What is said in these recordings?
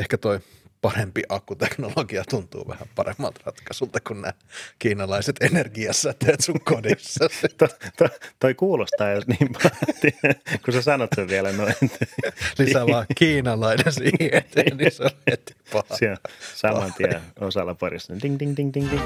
ehkä toi parempi akkuteknologia tuntuu vähän paremmalta ratkaisulta kuin nämä kiinalaiset energiasäteet sun kodissa. to, to, toi kuulostaa jos niin paljon, kun sä sanot sen vielä noin. Lisää vaan kiinalainen siihen eteen, niin se on heti paha. Saman tien osalla parissa. Ding, ding, ding, ding, ding.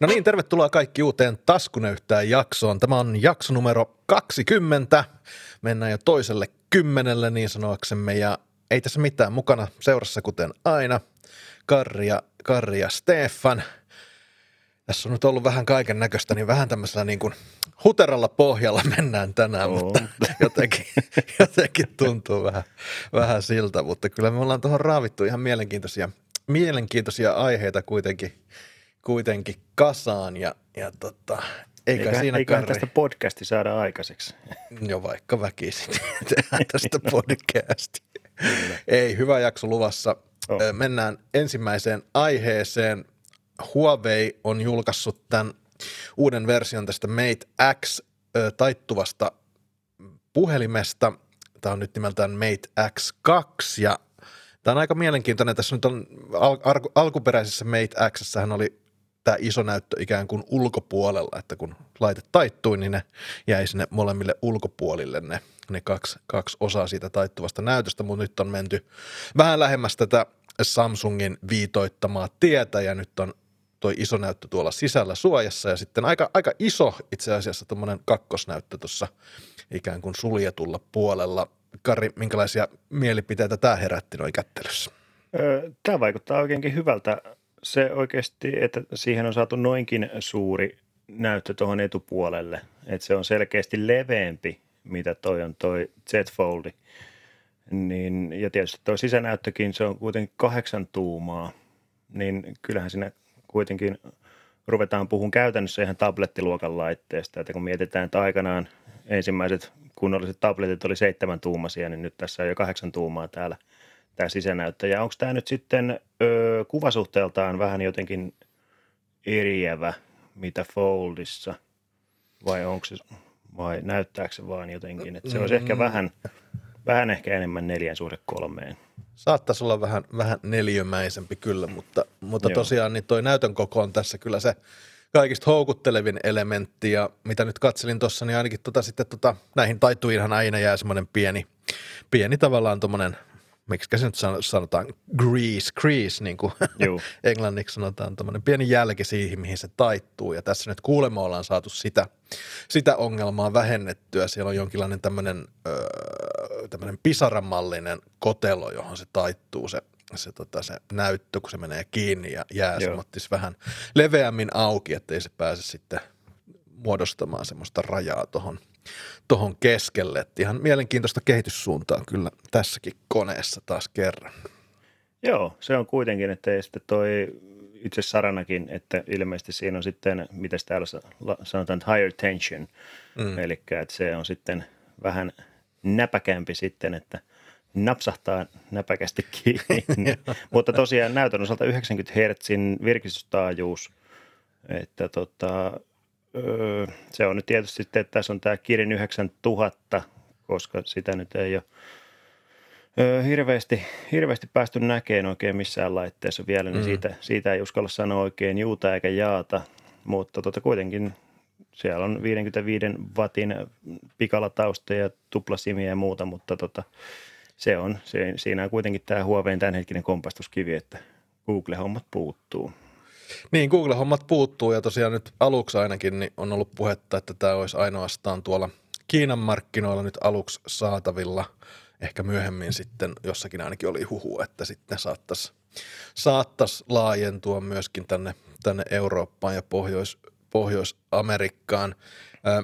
No niin, tervetuloa kaikki uuteen Taskunöyhtään jaksoon. Tämä on jakso numero 20. Mennään jo toiselle kymmenelle niin sanoaksemme ja ei tässä mitään mukana seurassa kuten aina. Karri ja, Karri ja Stefan. Tässä on nyt ollut vähän kaiken näköistä, niin vähän tämmöisellä niin kuin huteralla pohjalla mennään tänään, oh. mutta jotenkin, jotenkin tuntuu vähän, vähän siltä, mutta kyllä me ollaan tuohon raavittu ihan mielenkiintoisia, mielenkiintoisia aiheita kuitenkin kuitenkin kasaan ja, ja tota, eikä, eikä siinä eikä tästä podcasti saada aikaiseksi. Jo vaikka väkisin tehdään tästä podcasti. Ei, hyvä jakso luvassa. Oh. Mennään ensimmäiseen aiheeseen. Huawei on julkaissut tämän uuden version tästä Mate X taittuvasta puhelimesta. Tämä on nyt nimeltään Mate X2 ja Tämä on aika mielenkiintoinen. Tässä nyt on al- alkuperäisessä Mate X oli tämä iso näyttö ikään kuin ulkopuolella, että kun laite taittui, niin ne jäi sinne molemmille ulkopuolille ne, ne kaksi, kaksi osaa siitä taittuvasta näytöstä, mutta nyt on menty vähän lähemmäs tätä Samsungin viitoittamaa tietä ja nyt on toi iso näyttö tuolla sisällä suojassa ja sitten aika, aika iso itse asiassa tuommoinen kakkosnäyttö tuossa ikään kuin suljetulla puolella. Kari, minkälaisia mielipiteitä tämä herätti noin kättelyssä? Tämä vaikuttaa oikeinkin hyvältä se oikeasti, että siihen on saatu noinkin suuri näyttö tuohon etupuolelle, että se on selkeästi leveämpi, mitä toi on toi Z Foldi. Niin, ja tietysti tuo sisänäyttökin, se on kuitenkin kahdeksan tuumaa, niin kyllähän siinä kuitenkin ruvetaan puhun käytännössä ihan tablettiluokan laitteesta, että kun mietitään, että aikanaan ensimmäiset kunnolliset tabletit oli seitsemän tuumasia, niin nyt tässä on jo kahdeksan tuumaa täällä – tämä sisänäyttäjä. Onko tämä nyt sitten ö, kuvasuhteeltaan vähän jotenkin eriävä, mitä Foldissa, vai onko se, vai näyttääkö se vaan jotenkin, että se olisi ehkä mm. vähän, vähän ehkä enemmän neljän suhde kolmeen. Saattaisi olla vähän, vähän neliömäisempi kyllä, mutta, mutta tosiaan niin toi näytön koko on tässä kyllä se kaikista houkuttelevin elementti ja mitä nyt katselin tuossa, niin ainakin tota, sitten tota, näihin taittuiinhan aina jää semmoinen pieni, pieni tavallaan tuommoinen miksi se nyt sanotaan, grease, crease, niin kuin englanniksi sanotaan, tämmöinen pieni jälki siihen, mihin se taittuu. Ja tässä nyt kuulemma ollaan saatu sitä, sitä ongelmaa vähennettyä. Siellä on jonkinlainen tämmöinen, öö, tämmöinen pisaramallinen kotelo, johon se taittuu se, se, tota, se näyttö, kun se menee kiinni ja jää semmoittis vähän leveämmin auki, ettei se pääse sitten muodostamaan semmoista rajaa tuohon – tuohon keskelle. Et ihan mielenkiintoista kehityssuuntaa kyllä tässäkin koneessa taas kerran. Joo, se on kuitenkin, että sitten toi itse Saranakin, että ilmeisesti siinä on sitten, miten täällä sanotaan, higher tension, mm. eli että se on sitten vähän näpäkämpi sitten, että napsahtaa näpäkästi kiinni. Mutta tosiaan näytön osalta 90 Hz virkistystaajuus, että tota, Öö, se on nyt tietysti sitten, että tässä on tämä Kirin 9000, koska sitä nyt ei ole öö, hirveästi, hirveästi päästy näkemään oikein missään laitteessa vielä, niin mm. siitä, siitä ei uskalla sanoa oikein juuta eikä jaata, mutta tota kuitenkin siellä on 55 watin pikalatausta ja tuplasimiä ja muuta, mutta tota, se on, se, siinä on kuitenkin tämä Huaweiin tämänhetkinen kompastuskivi, että Google-hommat puuttuu. Niin, Google-hommat puuttuu ja tosiaan nyt aluksi ainakin niin on ollut puhetta, että tämä olisi ainoastaan tuolla Kiinan markkinoilla nyt aluksi saatavilla. Ehkä myöhemmin sitten jossakin ainakin oli huhu, että sitten saattaisi saattais laajentua myöskin tänne, tänne Eurooppaan ja Pohjois, Pohjois-Amerikkaan. Ää,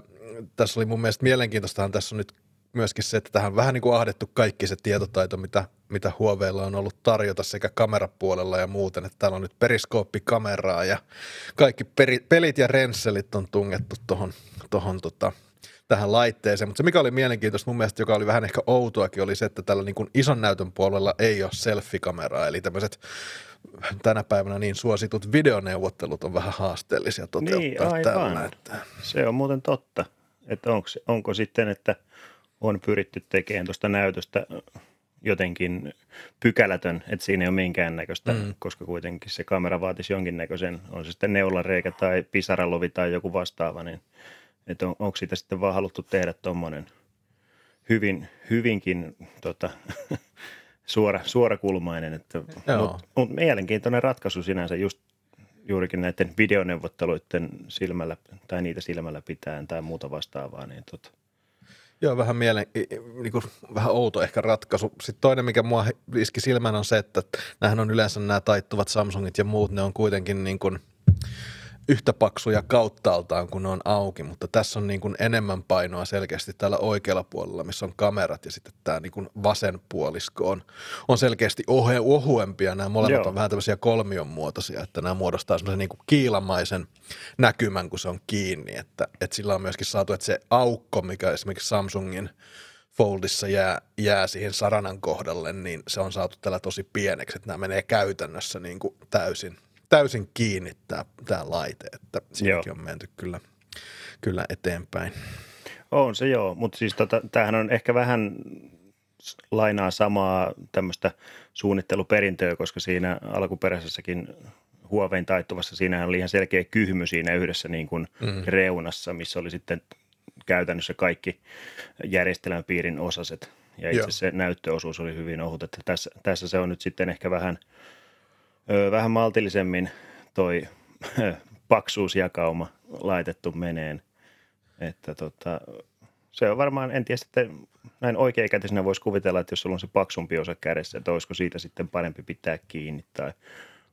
tässä oli mun mielestä mielenkiintoistahan tässä on nyt myöskin se, että tähän on vähän niin kuin ahdettu kaikki se tietotaito, mitä, mitä Huaweilla on ollut tarjota sekä kamerapuolella ja muuten, että täällä on nyt periskooppikameraa ja kaikki peri, pelit ja rensselit on tungettu tuohon tohon, tota, tähän laitteeseen, mutta se mikä oli mielenkiintoista mun mielestä, joka oli vähän ehkä outoakin, oli se, että tällä niin kuin ison näytön puolella ei ole selfie-kameraa, eli tämmöiset tänä päivänä niin suositut videoneuvottelut on vähän haasteellisia toteuttaa niin, aivan. tällä. Että... Se on muuten totta Että onko, onko sitten, että on pyritty tekemään tuosta näytöstä jotenkin pykälätön, että siinä ei ole minkäännäköistä, mm. koska kuitenkin se kamera vaatisi jonkinnäköisen, on se sitten neulareikä tai pisaralovi tai joku vastaava, niin että on, onko siitä sitten vaan haluttu tehdä tuommoinen hyvin, hyvinkin tota, suora, suorakulmainen, että, mutta mut mielenkiintoinen ratkaisu sinänsä just juurikin näiden videoneuvotteluiden silmällä tai niitä silmällä pitäen tai muuta vastaavaa, niin tota, Joo, vähän mielen, niin kuin, vähän outo ehkä ratkaisu. Sitten toinen, mikä mua iski silmään on se, että nämähän on yleensä nämä taittuvat Samsungit ja muut, ne on kuitenkin niin kuin – yhtä paksuja kauttaaltaan, kun ne on auki, mutta tässä on niin kuin enemmän painoa selkeästi täällä oikealla puolella, missä on kamerat ja sitten tämä niin kuin vasen puolisko on, on selkeästi ohe, ohuempia. Nämä molemmat Joo. on vähän tämmöisiä kolmion muotoisia, että nämä muodostaa semmoisen niin kuin kiilamaisen näkymän, kun se on kiinni, että, että sillä on myöskin saatu, että se aukko, mikä esimerkiksi Samsungin Foldissa jää, jää siihen saranan kohdalle, niin se on saatu tällä tosi pieneksi, että nämä menee käytännössä niin kuin täysin – täysin kiinni tämä, tämä laite, että siinäkin joo. on menty kyllä, kyllä eteenpäin. On se joo, mutta siis tota, tämähän on ehkä vähän lainaa samaa tämmöistä suunnitteluperintöä, koska siinä alkuperäisessäkin Huovein taittuvassa siinä oli ihan selkeä kyhmy siinä yhdessä niin kuin mm. reunassa, missä oli sitten käytännössä kaikki järjestelmän piirin osaset. Ja itse Joo. se näyttöosuus oli hyvin ohut, että tässä, tässä se on nyt sitten ehkä vähän – vähän maltillisemmin toi paksuusjakauma laitettu meneen. Että tota, se on varmaan, en tiedä sitten näin oikeakätisenä voisi kuvitella, että jos sulla on se paksumpi osa kädessä, että olisiko siitä sitten parempi pitää kiinni tai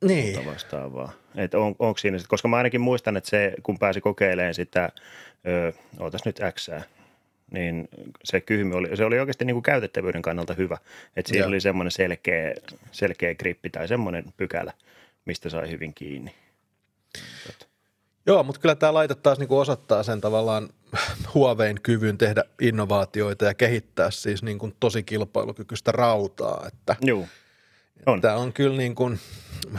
niin. vastaavaa. Että on, onko siinä koska mä ainakin muistan, että se, kun pääsi kokeilemaan sitä, ö, ootas nyt X, niin se kyhmy oli, se oli oikeasti niin kuin käytettävyyden kannalta hyvä. Että siinä Joo. oli semmoinen selkeä, selkeä grippi tai semmoinen pykälä, mistä sai hyvin kiinni. Joo, mutta kyllä tämä laite taas niin kuin osoittaa sen tavallaan Huawein kyvyn tehdä innovaatioita ja kehittää siis niin kuin tosi kilpailukykyistä rautaa. Että Joo. On. Tämä on kyllä niin kuin,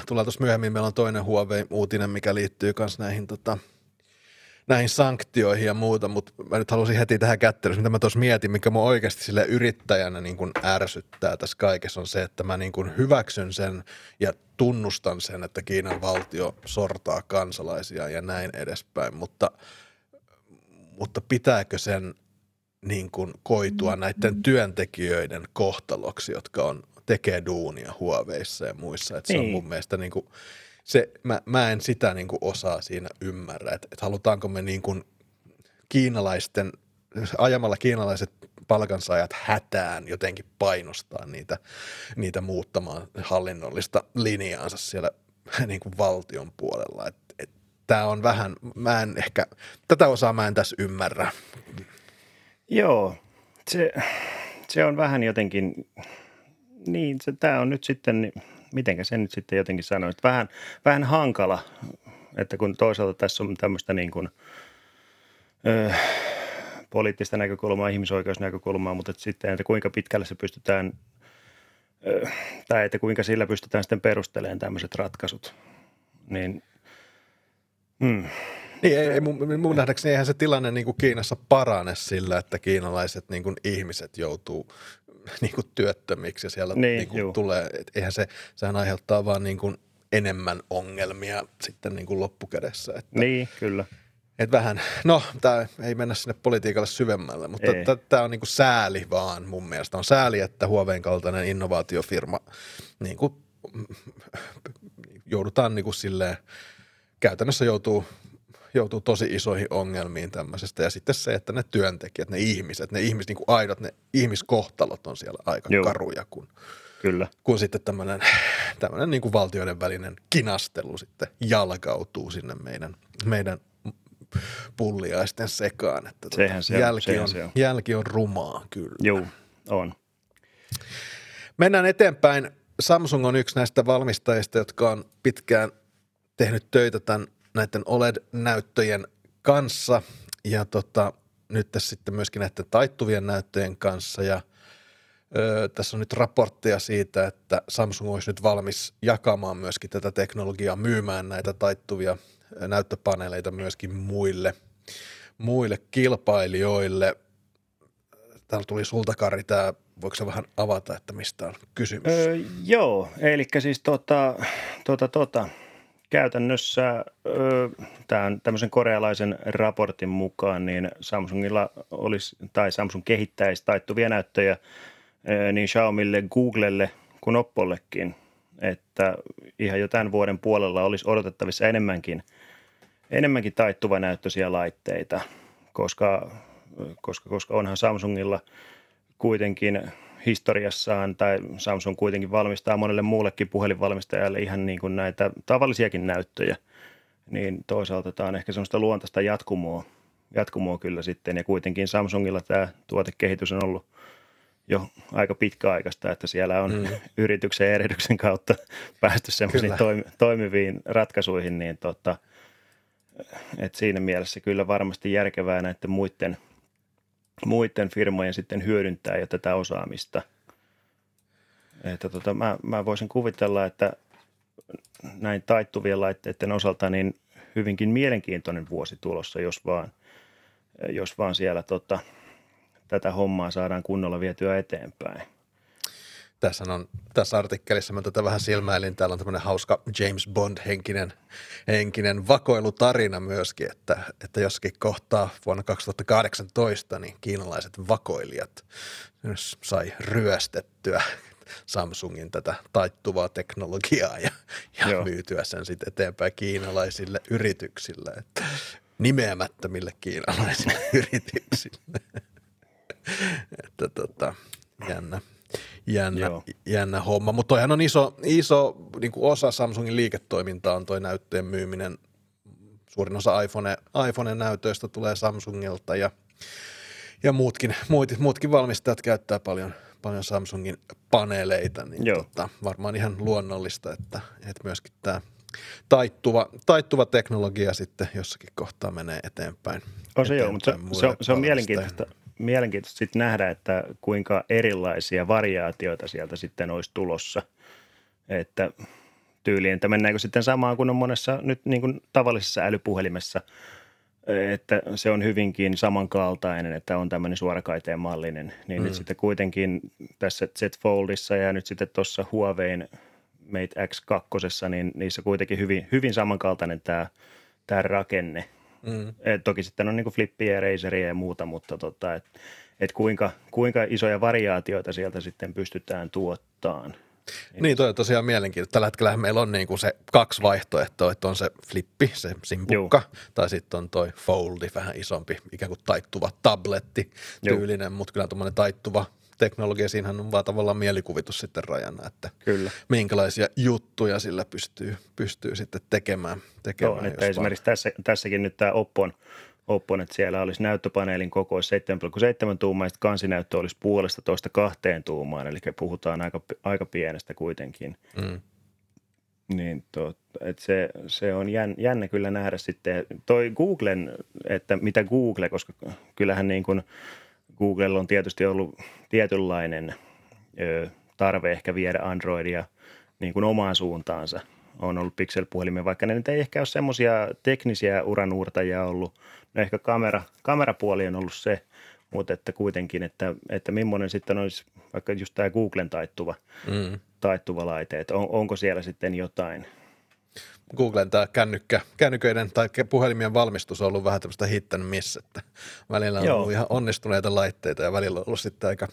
tullaan tuossa myöhemmin, meillä on toinen Huawei-uutinen, mikä liittyy myös näihin tota, – näihin sanktioihin ja muuta, mutta mä nyt halusin heti tähän kättelyyn, mitä mä tuossa mietin, mikä mua oikeasti sille yrittäjänä niin kuin ärsyttää tässä kaikessa on se, että mä niin kuin hyväksyn sen ja tunnustan sen, että Kiinan valtio sortaa kansalaisia ja näin edespäin, mutta, mutta pitääkö sen niin kuin koitua näiden työntekijöiden kohtaloksi, jotka on, tekee duunia huoveissa ja muissa, että se on niin. mun mielestä niin kuin – se, mä, mä en sitä niin kuin osaa siinä ymmärrä, että, että halutaanko me niin kuin kiinalaisten, ajamalla kiinalaiset palkansaajat hätään jotenkin painostaa niitä, niitä muuttamaan hallinnollista linjaansa siellä niin kuin valtion puolella. Et, et, Tämä on vähän, mä en ehkä, tätä osaa mä en tässä ymmärrä. Joo, se, se on vähän jotenkin, niin se, tämä on nyt sitten mitenkä sen nyt sitten jotenkin sanoin, että vähän, vähän hankala, että kun toisaalta tässä on tämmöistä niin kuin, ö, poliittista näkökulmaa, ihmisoikeusnäkökulmaa, mutta että sitten, että kuinka pitkälle se pystytään, ö, tai että kuinka sillä pystytään sitten perustelemaan tämmöiset ratkaisut, niin hmm. Niin, ei, ei, mun, mun nähdäkseni eihän se tilanne niin kuin Kiinassa parane sillä, että kiinalaiset niin kuin ihmiset joutuu niin kuin työttömiksi ja siellä niin, niin kuin tulee, et eihän se, sehän aiheuttaa vaan niin kuin enemmän ongelmia sitten niin kuin loppukädessä. Että, niin, kyllä. Et vähän, no tämä ei mennä sinne politiikalle syvemmälle, mutta tämä on niin kuin sääli vaan mun mielestä. On sääli, että Huaweiin kaltainen innovaatiofirma niin kuin, joudutaan niin kuin silleen, käytännössä joutuu joutuu tosi isoihin ongelmiin tämmöisestä. Ja sitten se, että ne työntekijät, ne ihmiset, ne ihmis, niin kuin aidot, ne ihmiskohtalot on siellä aika Joo. karuja, kun, Kyllä. kun sitten tämmöinen, tämmöinen niin kuin valtioiden välinen kinastelu sitten jalkautuu sinne meidän, meidän pulliaisten sekaan. Että tuota, sehän se on, jälki, sehän on, se on. jälki on rumaa kyllä. Joo, on. Mennään eteenpäin. Samsung on yksi näistä valmistajista, jotka on pitkään tehnyt töitä tämän näiden OLED-näyttöjen kanssa ja tota, nyt tässä sitten myöskin näiden taittuvien näyttöjen kanssa ja ö, tässä on nyt raportteja siitä, että Samsung olisi nyt valmis jakamaan myöskin tätä teknologiaa, myymään näitä taittuvia näyttöpaneeleita myöskin muille, muille kilpailijoille. Täällä tuli sulta, Kari, tämä, voiko se vähän avata, että mistä on kysymys? Öö, joo, eli siis tota, tota, tota, käytännössä tämän tämmöisen korealaisen raportin mukaan niin Samsungilla olisi, tai Samsung kehittäisi taittuvia näyttöjä niin Xiaomille, Googlelle kuin Oppollekin, että ihan jo tämän vuoden puolella olisi odotettavissa enemmänkin, enemmänkin taittuva näyttöisiä laitteita, koska, koska, koska onhan Samsungilla kuitenkin historiassaan, tai Samsung kuitenkin valmistaa monelle muullekin puhelinvalmistajalle ihan niin kuin näitä tavallisiakin näyttöjä, niin toisaalta tämä on ehkä semmoista luontaista jatkumoa, jatkumoa kyllä sitten, ja kuitenkin Samsungilla tämä tuotekehitys on ollut jo aika pitkäaikaista, että siellä on mm. yrityksen ja erehdyksen kautta päästy semmoisiin toimi, toimiviin ratkaisuihin, niin tota, et siinä mielessä kyllä varmasti järkevää näiden muiden – muiden firmojen sitten hyödyntää jo tätä osaamista. Että tota, mä, mä voisin kuvitella, että näin taittuvien laitteiden osalta niin hyvinkin mielenkiintoinen vuosi tulossa, jos vaan, jos vaan siellä tota, tätä hommaa saadaan kunnolla vietyä eteenpäin. Tässä, on, tässä artikkelissa mä tätä vähän silmäilin. Täällä on tämmöinen hauska James Bond-henkinen henkinen vakoilutarina myöskin, että, että joskin kohtaa vuonna 2018 niin kiinalaiset vakoilijat sai ryöstettyä Samsungin tätä taittuvaa teknologiaa ja, ja myytyä sen sitten eteenpäin kiinalaisille yrityksille, että nimeämättömille kiinalaisille yrityksille. että tota, jännä jännä, jännä homma. Mutta toihan on iso, iso niin kuin osa Samsungin liiketoimintaa on toi näyttöjen myyminen. Suurin osa iPhone, iPhone näytöistä tulee Samsungilta ja, ja muutkin, muut, muutkin valmistajat käyttää paljon, paljon Samsungin paneeleita, niin tota, varmaan ihan luonnollista, että, että myöskin tämä taittuva, taittuva teknologia sitten jossakin kohtaa menee eteenpäin. On se joo, mutta se, se, on, se on mielenkiintoista mielenkiintoista sitten nähdä, että kuinka erilaisia variaatioita sieltä sitten olisi tulossa. Että tyyliin, että mennäänkö sitten samaan kuin on monessa nyt niin kuin tavallisessa älypuhelimessa, että se on hyvinkin samankaltainen, että on tämmöinen suorakaiteen mallinen. Niin mm. nyt sitten kuitenkin tässä Z Foldissa ja nyt sitten tuossa Huawein Mate X2, niin niissä kuitenkin hyvin, hyvin samankaltainen tämä, tämä rakenne – Mm. Et toki sitten on niinku flippiä ja razeria ja muuta, mutta tota, et, et kuinka, kuinka isoja variaatioita sieltä sitten pystytään tuottamaan. Niin, toi on tosiaan mielenkiintoista. Tällä hetkellä meillä on niinku se kaksi vaihtoehtoa, että on se flippi, se simpukka, Juu. tai sitten on toi foldi, vähän isompi, ikään kuin taittuva tabletti tyylinen, mutta kyllä tuommoinen taittuva teknologia, siinähän on vaan tavallaan mielikuvitus sitten rajana, että Kyllä. minkälaisia juttuja sillä pystyy, pystyy sitten tekemään. tekemään Joo, että esimerkiksi tässä, tässäkin nyt tämä Oppon, Oppon, että siellä olisi näyttöpaneelin koko 7,7 tuumaa, ja kansinäyttö olisi puolesta toista kahteen tuumaan, eli puhutaan aika, aika pienestä kuitenkin. Mm. Niin tot, että se, se on jännä kyllä nähdä sitten. Toi Googlen, että mitä Google, koska kyllähän niin kuin – Googlella on tietysti ollut tietynlainen ö, tarve ehkä viedä Androidia niin kuin omaan suuntaansa. On ollut Pixel-puhelimia, vaikka ne nyt ei ehkä ole semmoisia teknisiä uranuurtajia ollut. No ehkä kamera, kamerapuoli on ollut se, mutta että kuitenkin, että, että millainen sitten olisi vaikka just tämä Googlen taittuva, mm. taittuva laite, että on, onko siellä sitten jotain – Googlen tämä kännykkä, kännyköiden tai puhelimien valmistus on ollut vähän tämmöistä hit and miss, että välillä on Joo. ollut ihan onnistuneita laitteita ja välillä on ollut sitten aika,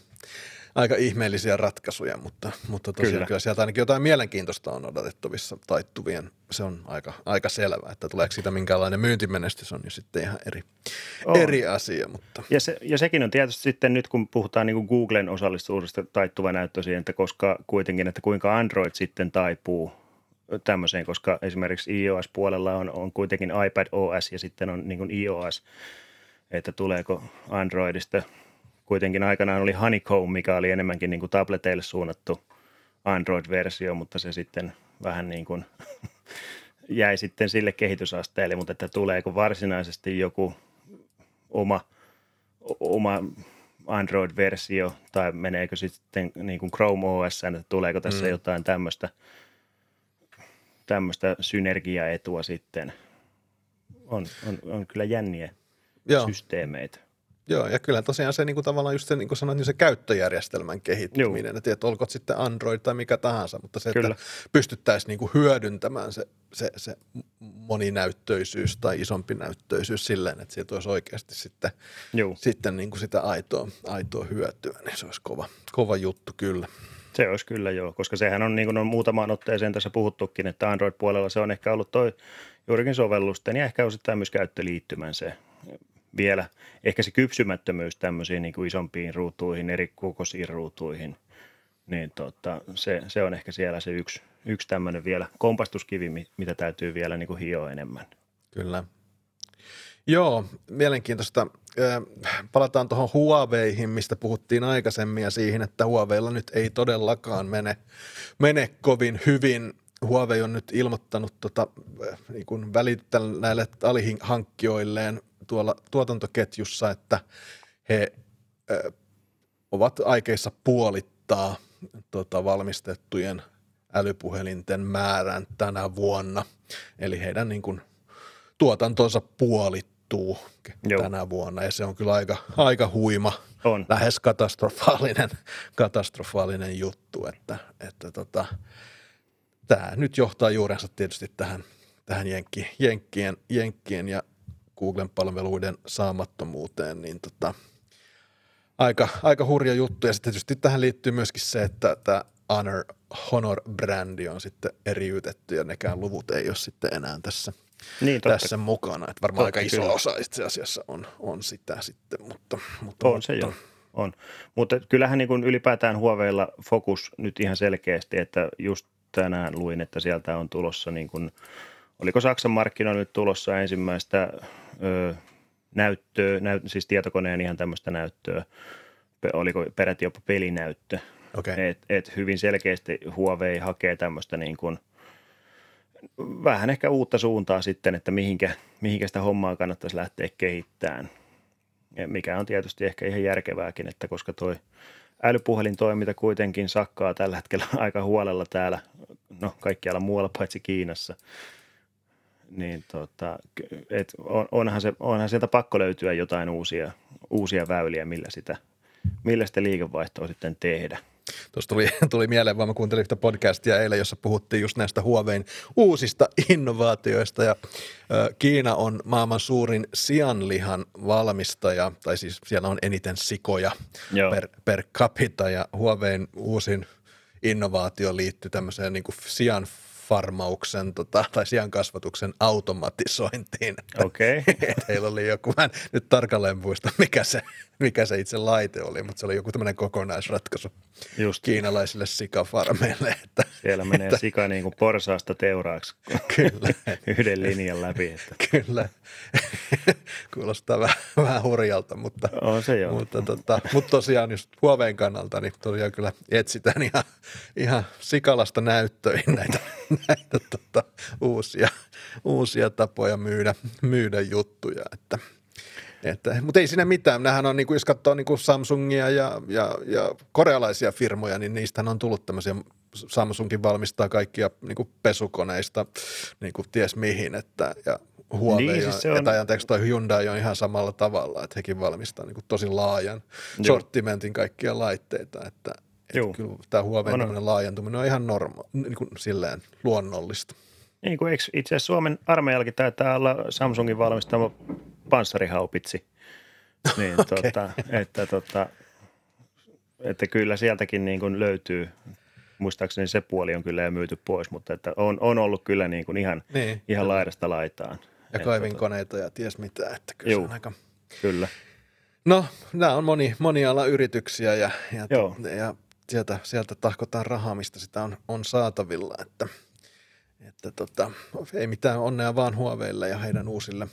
aika ihmeellisiä ratkaisuja, mutta, mutta tosiaan kyllä. kyllä sieltä ainakin jotain mielenkiintoista on odotettavissa taittuvien. Se on aika, aika selvää, että tuleeko siitä minkälainen myyntimenestys on jo sitten ihan eri, eri asia. Mutta. Ja, se, ja sekin on tietysti sitten nyt, kun puhutaan niin kuin Googlen osallistuudesta taittuva näyttöisiin, että koska kuitenkin, että kuinka Android sitten taipuu – tämmöiseen, koska esimerkiksi iOS-puolella on, on kuitenkin iPad OS ja sitten on niin iOS, että tuleeko Androidista. Kuitenkin aikanaan oli Honeycomb, mikä oli enemmänkin niin kuin tableteille suunnattu Android-versio, mutta se sitten vähän niin kuin jäi sitten sille kehitysasteelle, mutta että tuleeko varsinaisesti joku oma, oma Android-versio tai meneekö sitten niin kuin Chrome OS, että tuleeko tässä mm. jotain tämmöistä – tämmöistä synergiaetua sitten on, on, on kyllä jänniä. Joo. systeemeitä. Joo, ja kyllä tosiaan se niin kuin tavallaan just se, niin kuin sanoit, niin se käyttöjärjestelmän kehittyminen, että, että olkoon sitten Android tai mikä tahansa, mutta se, Kyllä. että pystyttäisiin niin kuin hyödyntämään se, se, se moninäyttöisyys tai isompi näyttöisyys silleen, että siitä olisi oikeasti sitten, Joo. sitten niin kuin sitä aitoa, aitoa hyötyä, niin se olisi kova, kova juttu kyllä. Se olisi kyllä joo, koska sehän on niin kuin on muutamaan otteeseen tässä puhuttukin, että Android-puolella se on ehkä ollut toi juurikin sovellusten ja ehkä osittain myös käyttöliittymän se vielä, ehkä se kypsymättömyys tämmöisiin niin kuin isompiin ruutuihin, eri kokoisiin ruutuihin, niin tota, se, se, on ehkä siellä se yksi, yksi tämmöinen vielä kompastuskivi, mi- mitä täytyy vielä niin kuin hioa enemmän. Kyllä. Joo, mielenkiintoista. Palataan tuohon Huaweihin, mistä puhuttiin aikaisemmin ja siihen, että Huaweilla nyt ei todellakaan mene, mene kovin hyvin. Huawei on nyt ilmoittanut tota, niin kuin näille alihankkijoilleen tuolla tuotantoketjussa, että he ö, ovat aikeissa puolittaa tota, valmistettujen älypuhelinten määrän tänä vuonna. Eli heidän niin kuin, tuotantonsa puolittuu Joo. tänä vuonna ja se on kyllä aika, aika huima, On. lähes katastrofaalinen, katastrofaalinen juttu, että, että tota, tämä nyt johtaa juurensa tietysti tähän, tähän jenkki, jenkkien, jenkkien ja Googlen palveluiden saamattomuuteen, niin tota, aika, aika hurja juttu. Ja sitten tietysti tähän liittyy myöskin se, että tämä Honor, Honor-brändi on sitten eriytetty ja nekään luvut ei ole sitten enää tässä, Niin, totta, tässä mukana. Että varmaan Totta aika iso kyllä. osa itse asiassa on, on sitä sitten, mutta, mutta On se jo. On. Mutta kyllähän niin kuin ylipäätään Huaweilla fokus nyt ihan selkeästi, että just tänään luin, että sieltä on tulossa niin kuin, oliko Saksan markkinoilla nyt tulossa ensimmäistä ö, näyttöä, näyt, siis tietokoneen ihan tämmöistä näyttöä, oliko peräti jopa pelinäyttö. Okei. Et, et hyvin selkeästi Huawei hakee tämmöistä niin kuin, vähän ehkä uutta suuntaa sitten, että mihinkä, mihinkä sitä hommaa kannattaisi lähteä kehittämään. Ja mikä on tietysti ehkä ihan järkevääkin, että koska toi älypuhelintoiminta kuitenkin sakkaa tällä hetkellä aika huolella täällä, no kaikkialla muualla paitsi Kiinassa, niin tota, et on, onhan, se, onhan sieltä pakko löytyä jotain uusia, uusia väyliä, millä sitä, millä sitä liikevaihtoa sitten tehdä. Tuossa tuli, tuli mieleen, vaan mä kuuntelin yhtä podcastia eilen, jossa puhuttiin just näistä Huawein uusista innovaatioista ja ö, Kiina on maailman suurin sianlihan valmistaja, tai siis siellä on eniten sikoja Joo. per, per capita ja Huawein uusin innovaatio liittyy tämmöiseen niin kuin sian farmauksen tota, tai sian kasvatuksen automatisointiin. Että Okei. et heillä oli joku, mä en nyt tarkalleen muista, mikä se, mikä se itse laite oli, mutta se oli joku tämmöinen kokonaisratkaisu Just kiinalaisille sikafarmeille, että siellä menee sika niin kuin porsaasta teuraaksi kyllä, yhden linjan läpi. Että kyllä. Kuulostaa vähän, vähän hurjalta, mutta, on se joo. mutta, tota, mutta tosiaan just Huaweiin kannalta, niin tosiaan kyllä etsitään ihan, ihan sikalasta näyttöihin näitä, näitä tota, uusia, uusia tapoja myydä, myydä juttuja, että että, mutta ei siinä mitään. Nämähän on, niin kuin, jos katsoo niin kuin Samsungia ja, ja, ja korealaisia firmoja, niin niistähän on tullut tämmöisiä, Samsungin valmistaa kaikkia niin kuin pesukoneista niin kuin ties mihin, että, ja Huawei Niin, siis on- tai anteeksi, toi Hyundai on ihan samalla tavalla, että hekin valmistaa niin kuin tosi laajan Joo. sortimentin kaikkia laitteita, että, että kyllä tämä Huawei On. tämmöinen laajentuminen on ihan norma, niin kuin silleen luonnollista. Niin kuin itse asiassa Suomen armeijallakin taitaa olla Samsungin valmistama panssarihaupitsi. Niin, Okei. tota, että, tota, että kyllä sieltäkin niin kuin löytyy, muistaakseni se puoli on kyllä jo myyty pois, mutta että on, on ollut kyllä niin kuin ihan, Niin. ihan laidasta laitaan. Ja kaivinkoneita ja ties mitä, että kyllä se Juu. on aika... Kyllä. No, nämä on moni, monialayrityksiä ja, ja, Joo. ja sieltä, sieltä tahkotaan rahaa, mistä sitä on, on saatavilla, että, että tota, ei mitään onnea vaan Huaweille ja heidän uusille,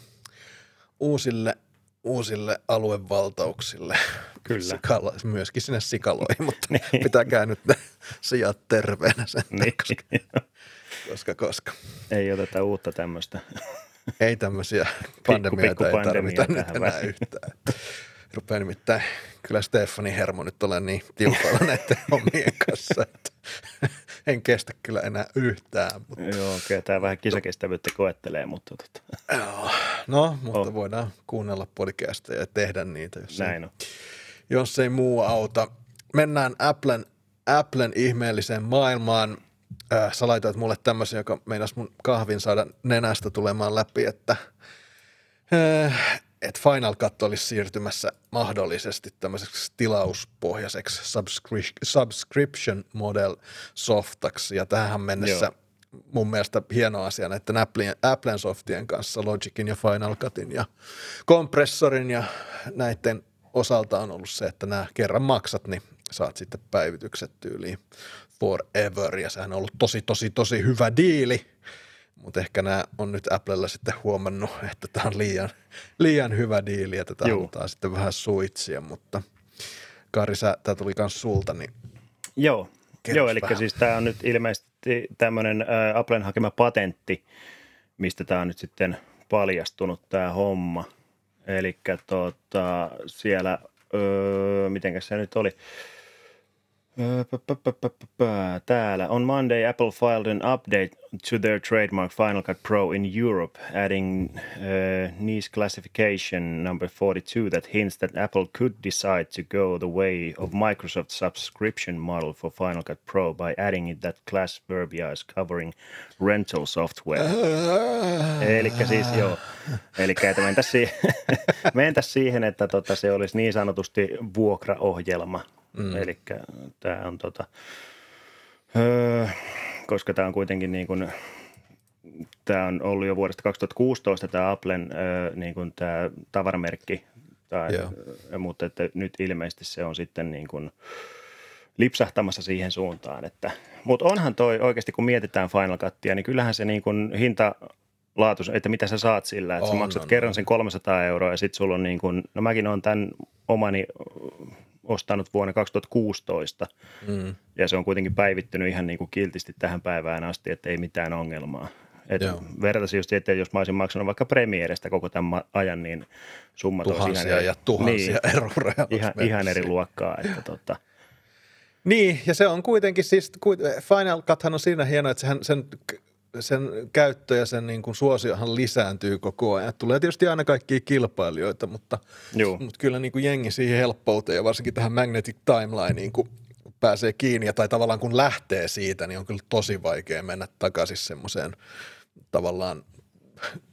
uusille, uusille aluevaltauksille. Kyllä. Sikala, myöskin sinne sikaloihin, mutta Niin. pitäkää nyt ne sijat terveenä sen, Niin. koska, koska, koska Ei oteta uutta tämmöistä. ei tämmöisiä pandemioita ei tarvita nyt enää yhtään. Rupeaa nimittäin kyllä Stefani hermo nyt olen niin tiukalla näiden omien kanssa, että en kestä kyllä enää yhtään. Mutta... Joo, okei, tämä vähän kisakestävyyttä koettelee, mutta tota. Joo. No, mutta oh. voidaan kuunnella podcasteja ja tehdä niitä, jos, Näin ei, on. jos ei muu auta. Mennään Applen, Applen ihmeelliseen maailmaan. Äh, sä laitoit mulle tämmöisen, joka meinas mun kahvin saada nenästä tulemaan läpi, että äh, että Final Cut olisi siirtymässä mahdollisesti tämmöiseksi tilauspohjaiseksi subscri- subscription model softaksi. Ja tähän mennessä Joo. mun mielestä hieno asia näiden Applen, Applen softien kanssa, Logicin ja Final Cutin ja kompressorin ja näiden osalta on ollut se, että nämä kerran maksat, niin saat sitten päivitykset tyyliin forever. Ja sehän on ollut tosi, tosi, tosi hyvä diili mutta ehkä nämä on nyt Applella sitten huomannut, että tämä on liian, liian hyvä diili, että tätä halutaan sitten vähän suitsia, mutta Kari, tämä tuli myös sulta, niin Joo, Joo eli vähän. siis tämä on nyt ilmeisesti tämmöinen äh, Applen hakema patentti, mistä tämä on nyt sitten paljastunut tämä homma. Eli tota, siellä, öö, mitenkäs se nyt oli, Täällä on Monday Apple filed an update to their trademark Final Cut Pro in Europe, adding uh, niche classification number 42 that hints that Apple could decide to go the way of Microsoft's subscription model for Final Cut Pro by adding that class verbiage covering rental software. Eli siis joo, eli mentäisiin siihen, mentäisi siihen, että tota, se olisi niin sanotusti vuokraohjelma Mm. Eli tämä on tota, öö, koska tämä on kuitenkin niin kuin, tämä on ollut jo vuodesta 2016 tämä Applen öö, niin kuin tämä tavaramerkki, tai, öö, mutta että nyt ilmeisesti se on sitten niin kuin lipsahtamassa siihen suuntaan. Että, mutta onhan toi oikeasti, kun mietitään Final Cuttia, niin kyllähän se niin kuin hinta laatu, että mitä sä saat sillä, että on, sä maksat on, kerran on. sen 300 euroa ja sitten sulla on niin kuin, no mäkin on tämän omani ostanut vuonna 2016 mm. ja se on kuitenkin päivittynyt ihan niin kuin kiltisti tähän päivään asti, että ei mitään ongelmaa. vertaisin just, että jos mä olisin maksanut vaikka Premierestä koko tämän ajan, niin summat tuhansia olisi ihan ja tuhansia niin, euroja. Ihan, ihan eri luokkaa. Että tota. Niin, ja se on kuitenkin siis, Final Cuthan on siinä hieno, että sehän, sen sen käyttö ja sen niin kuin suosiohan lisääntyy koko ajan. Tulee tietysti aina kaikkia kilpailijoita, mutta, mutta kyllä niin kuin jengi siihen helppouteen ja varsinkin tähän Magnetic Timelineen, kun pääsee kiinni ja tai tavallaan kun lähtee siitä, niin on kyllä tosi vaikea mennä takaisin semmoiseen tavallaan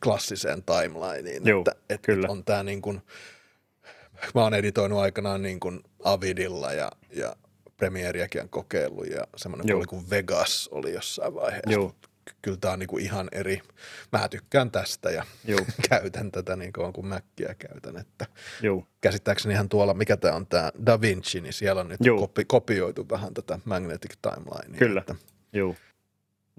klassiseen timelineen. Joo, että, että kyllä. On tämä niin kuin, mä oon editoinut aikanaan niin kuin Avidilla ja, ja Premieriäkin on kokeillut ja semmoinen oli kuin Vegas oli jossain vaiheessa. Joo kyllä tämä on niin kuin ihan eri. Mä tykkään tästä ja Juu. käytän tätä niin kuin kun Mäkkiä käytän. Että Juu. Käsittääkseni ihan tuolla, mikä tämä on tämä Da Vinci, niin siellä on nyt kopi, kopioitu vähän tätä Magnetic Timelinea. Kyllä, että. Juu.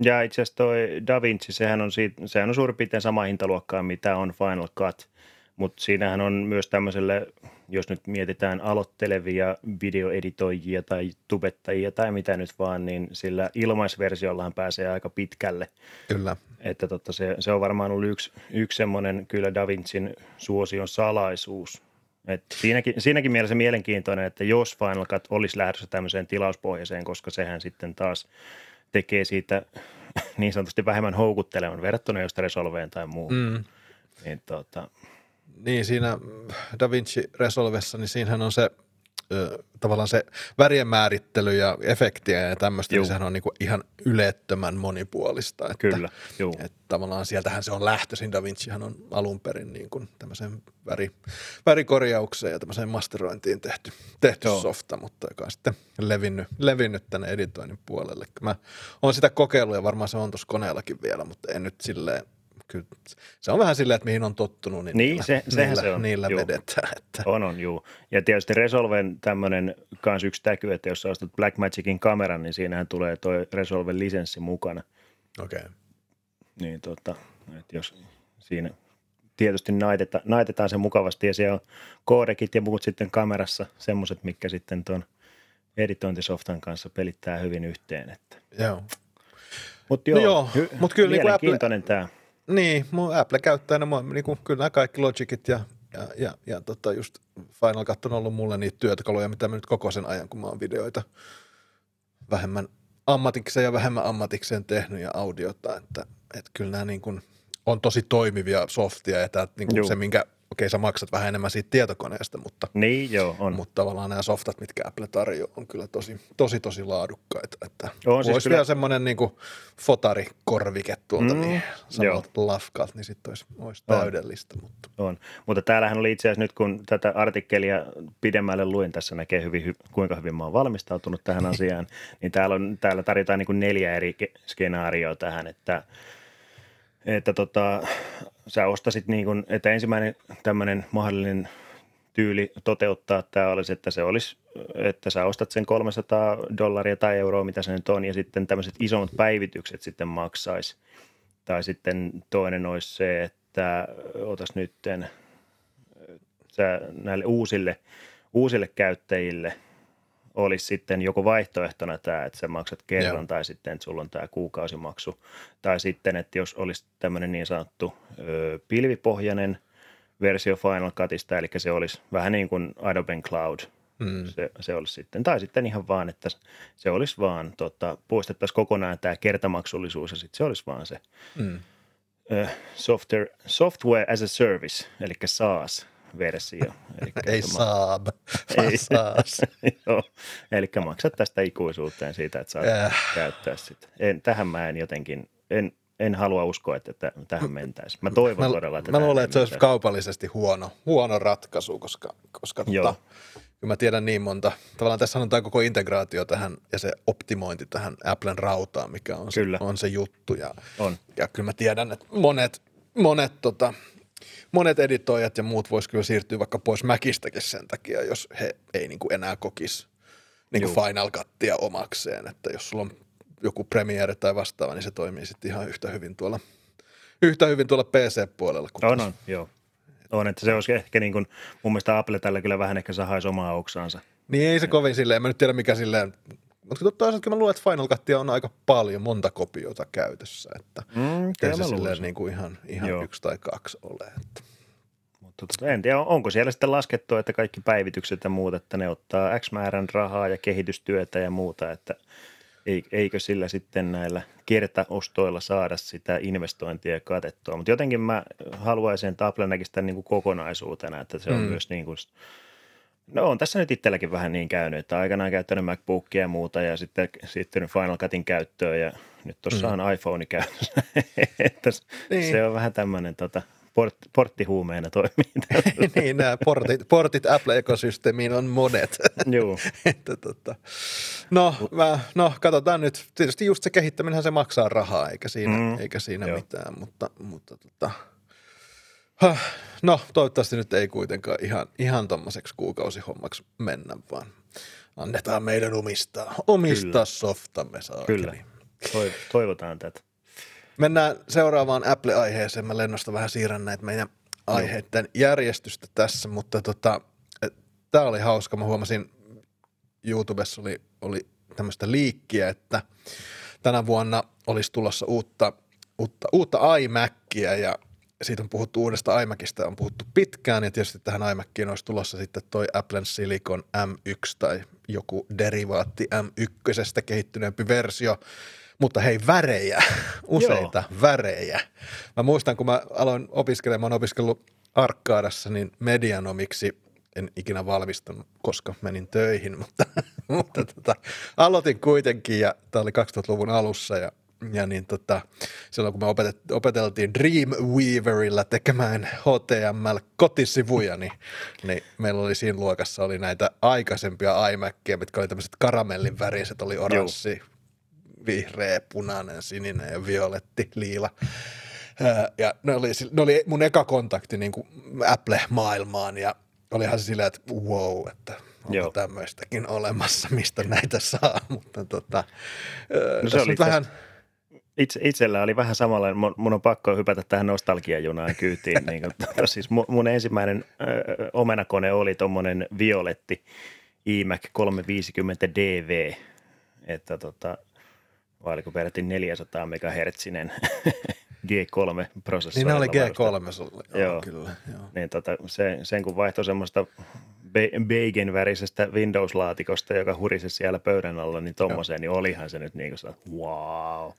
Ja itse asiassa toi Da Vinci, sehän on, siitä, sehän on suurin piirtein sama hintaluokkaa, mitä on Final Cut, mutta siinähän on myös tämmöiselle jos nyt mietitään aloittelevia videoeditoijia tai tubettajia tai mitä nyt vaan, niin sillä ilmaisversiollahan pääsee aika pitkälle. Kyllä. Että totta, se, se on varmaan ollut yksi, yksi semmoinen kyllä Da Vincin suosion salaisuus. Et siinäkin, siinäkin mielessä mielenkiintoinen, että jos Final Cut olisi lähdössä tämmöiseen tilauspohjaiseen, koska sehän sitten taas tekee siitä niin sanotusti vähemmän houkuttelevan verrattuna just Resolveen tai muuhun. Mm. Niin tota, niin, siinä DaVinci Resolvessa, niin siinähän on se tavallaan se värien määrittely ja efektiä ja tämmöistä, niin sehän on niin kuin ihan ylettömän monipuolista. Että, Kyllä, juu. Että tavallaan sieltähän se on lähtöisin. Da Vincihan on alun perin niin kuin tämmöiseen väri, värikorjaukseen ja tämmöiseen masterointiin tehty, tehty softa, mutta joka on sitten levinnyt, levinnyt tänne editoinnin puolelle. Mä oon sitä kokeillut ja varmaan se on tuossa koneellakin vielä, mutta en nyt silleen kyllä se on vähän silleen, että mihin on tottunut, niin, niin niillä, se, sehän niillä, se on. niillä juu. vedetään. Että. On, on, juu. Ja tietysti Resolven tämmöinen kans yksi täky, että jos sä ostat Blackmagicin kameran, niin siinähän tulee toi Resolven lisenssi mukana. Okei. Okay. Niin tota, että jos siinä tietysti naitetaan, naitetaan se mukavasti ja siellä on koodekit ja muut sitten kamerassa semmoiset, mikä sitten tuon editointisoftan kanssa pelittää hyvin yhteen. Että. Joo. Mutta joo, no joo hy- mut kyllä niin mielenkiintoinen Apple, tämä. Niin, mun Apple-käyttäjänä, mä, niin kuin, kyllä nämä kaikki Logicit ja, ja, ja, ja tota just Final Cut on ollut mulle niitä työkaluja, mitä mä nyt koko sen ajan, kun mä oon videoita vähemmän ammatikseen ja vähemmän ammatikseen tehnyt ja audiota, että, että kyllä nämä niin kuin on tosi toimivia softia ja tämä, niin kuin se, minkä okei sä maksat vähän enemmän siitä tietokoneesta, mutta, niin, joo, on. mutta tavallaan nämä softat, mitkä Apple tarjoaa, on kyllä tosi, tosi, tosi laadukkaita. Että on, siis olisi kyllä... vielä semmoinen niin fotarikorvike tuolta, mm, niin samalta lafkalta, niin sitten olisi, olisi on. täydellistä. Mutta. On, mutta täällähän oli itse asiassa nyt, kun tätä artikkelia pidemmälle luin, tässä näkee hyvin, kuinka hyvin mä oon valmistautunut tähän asiaan, niin täällä, on, täällä tarjotaan niin kuin neljä eri skenaarioa tähän, että että tota, sä ostasit niin kuin, että ensimmäinen tämmöinen mahdollinen tyyli toteuttaa tämä olisi, että se olisi, että sä ostat sen 300 dollaria tai euroa, mitä se nyt on, ja sitten tämmöiset isommat päivitykset sitten maksaisi. Tai sitten toinen olisi se, että otas nytten sä näille uusille, uusille käyttäjille – olisi sitten joko vaihtoehtona tämä, että sä maksat kerran Joo. tai sitten, että sulla on tämä kuukausimaksu. Tai sitten, että jos olisi tämmöinen niin sanottu ö, pilvipohjainen versio Final Cutista, eli se olisi vähän niin kuin Adobe Cloud, mm. se, se olisi sitten. Tai sitten ihan vaan, että se olisi vaan, tota, poistettaisiin kokonaan tämä kertamaksullisuus ja sitten se olisi vaan se mm. ö, software, software as a service, eli SaaS versio. Eli ei Saab, ei saas. Joo, eli maksat tästä ikuisuuteen siitä, että saat äh. käyttää sitä. En, tähän mä en jotenkin, en, en halua uskoa, että t- tähän mentäisiin. Mä toivon mä, todella, että Mä luulen, että se olisi kaupallisesti huono, huono ratkaisu, koska, koska tota, kyllä mä tiedän niin monta. Tavallaan tässä on tämä koko integraatio tähän ja se optimointi tähän Applen rautaan, mikä on, kyllä. Se, on se juttu. Ja, on. ja kyllä mä tiedän, että monet, monet tota, monet editoijat ja muut vois kyllä siirtyä vaikka pois Mäkistäkin sen takia, jos he ei niin kuin enää kokisi niin kuin Final Cuttia omakseen. Että jos sulla on joku Premiere tai vastaava, niin se toimii sitten ihan yhtä hyvin tuolla, yhtä hyvin tuolla PC-puolella. On, on, joo. On, että se olisi ehkä niin kuin, mun mielestä Apple tällä kyllä vähän ehkä sahaisi omaa oksaansa. Niin ei se kovin silleen, mä nyt tiedä mikä silleen mutta toisaalta mä luulen, että Final Cuttia on aika paljon, monta kopiota käytössä, että mm, ei se silleen niin kuin ihan, ihan yksi tai kaksi ole. Että. Mutta tota, en tiedä, onko siellä sitten laskettu, että kaikki päivitykset ja muut, että ne ottaa X määrän rahaa ja kehitystyötä ja muuta, että eikö sillä sitten näillä kertaostoilla saada sitä investointia katettua. Mutta jotenkin mä haluaisin, että Apple näkisi tämän niin kuin kokonaisuutena, että se on mm. myös niin kuin – No on tässä nyt itselläkin vähän niin käynyt, että aikanaan käyttänyt MacBookia ja muuta ja sitten siirtynyt Final Cutin käyttöön ja nyt tuossa mm. on iPhone käytössä. että niin. Se on vähän tämmöinen tota, port, porttihuumeena toimii. niin, nämä portit, portit Apple-ekosysteemiin on monet. Joo. että, tota. no, mä, no, katsotaan nyt. Tietysti just se kehittäminenhän se maksaa rahaa, eikä siinä, mm. eikä siinä mitään, mutta, mutta tota, No, toivottavasti nyt ei kuitenkaan ihan, ihan tommoseksi kuukausihommaksi mennä, vaan annetaan meidän omistaa, omistaa Kyllä. softamme saakeli. Kyllä, toivotaan tätä. Mennään seuraavaan Apple-aiheeseen. Mä lennosta vähän siirrän näitä meidän aiheiden no. järjestystä tässä, mutta tota, tämä oli hauska. Mä huomasin, YouTubessa oli, oli tämmöistä liikkiä, että tänä vuonna olisi tulossa uutta, uutta, uutta iMacia ja siitä on puhuttu uudesta iMacista, on puhuttu pitkään ja tietysti tähän iMaciin olisi tulossa sitten toi Applen Silicon M1 tai joku derivaatti M1 kehittyneempi versio, mutta hei värejä, useita Joo. värejä. Mä muistan, kun mä aloin opiskelemaan, mä oon opiskellut Arkkaadassa, niin medianomiksi en ikinä valmistunut, koska menin töihin, mutta, mutta tota, aloitin kuitenkin ja tämä oli 2000-luvun alussa ja ja niin tota, silloin kun me opetet, opeteltiin Dreamweaverilla tekemään HTML-kotisivuja, niin, niin meillä oli siinä luokassa oli näitä aikaisempia iMacia, mitkä oli tämmöiset karamellin väriset, oli oranssi, Joo. vihreä, punainen, sininen ja violetti, liila. Ja ne oli, ne oli mun eka kontakti niin kuin Apple-maailmaan ja olihan se silleen, että wow, että onko Joo. tämmöistäkin olemassa, mistä näitä saa, mutta tota, no se oli vähän... Tästä itse, itsellä oli vähän samalla, mun, mun on pakko hypätä tähän nostalgiajunaan kyytiin. niin kuin, tota, siis mun, mun ensimmäinen ö, omenakone oli tuommoinen violetti iMac 350 DV, että tota, vai oliko peräti 400 MHz G3-prosessori. Niin ne oli G3 sulle, joo, joo. kyllä. Joo. Niin tota, se, sen kun vaihtoi semmoista bacon-värisestä Windows-laatikosta, joka hurisi siellä pöydän alla, niin tommoseen, niin olihan se nyt niin kuin wow.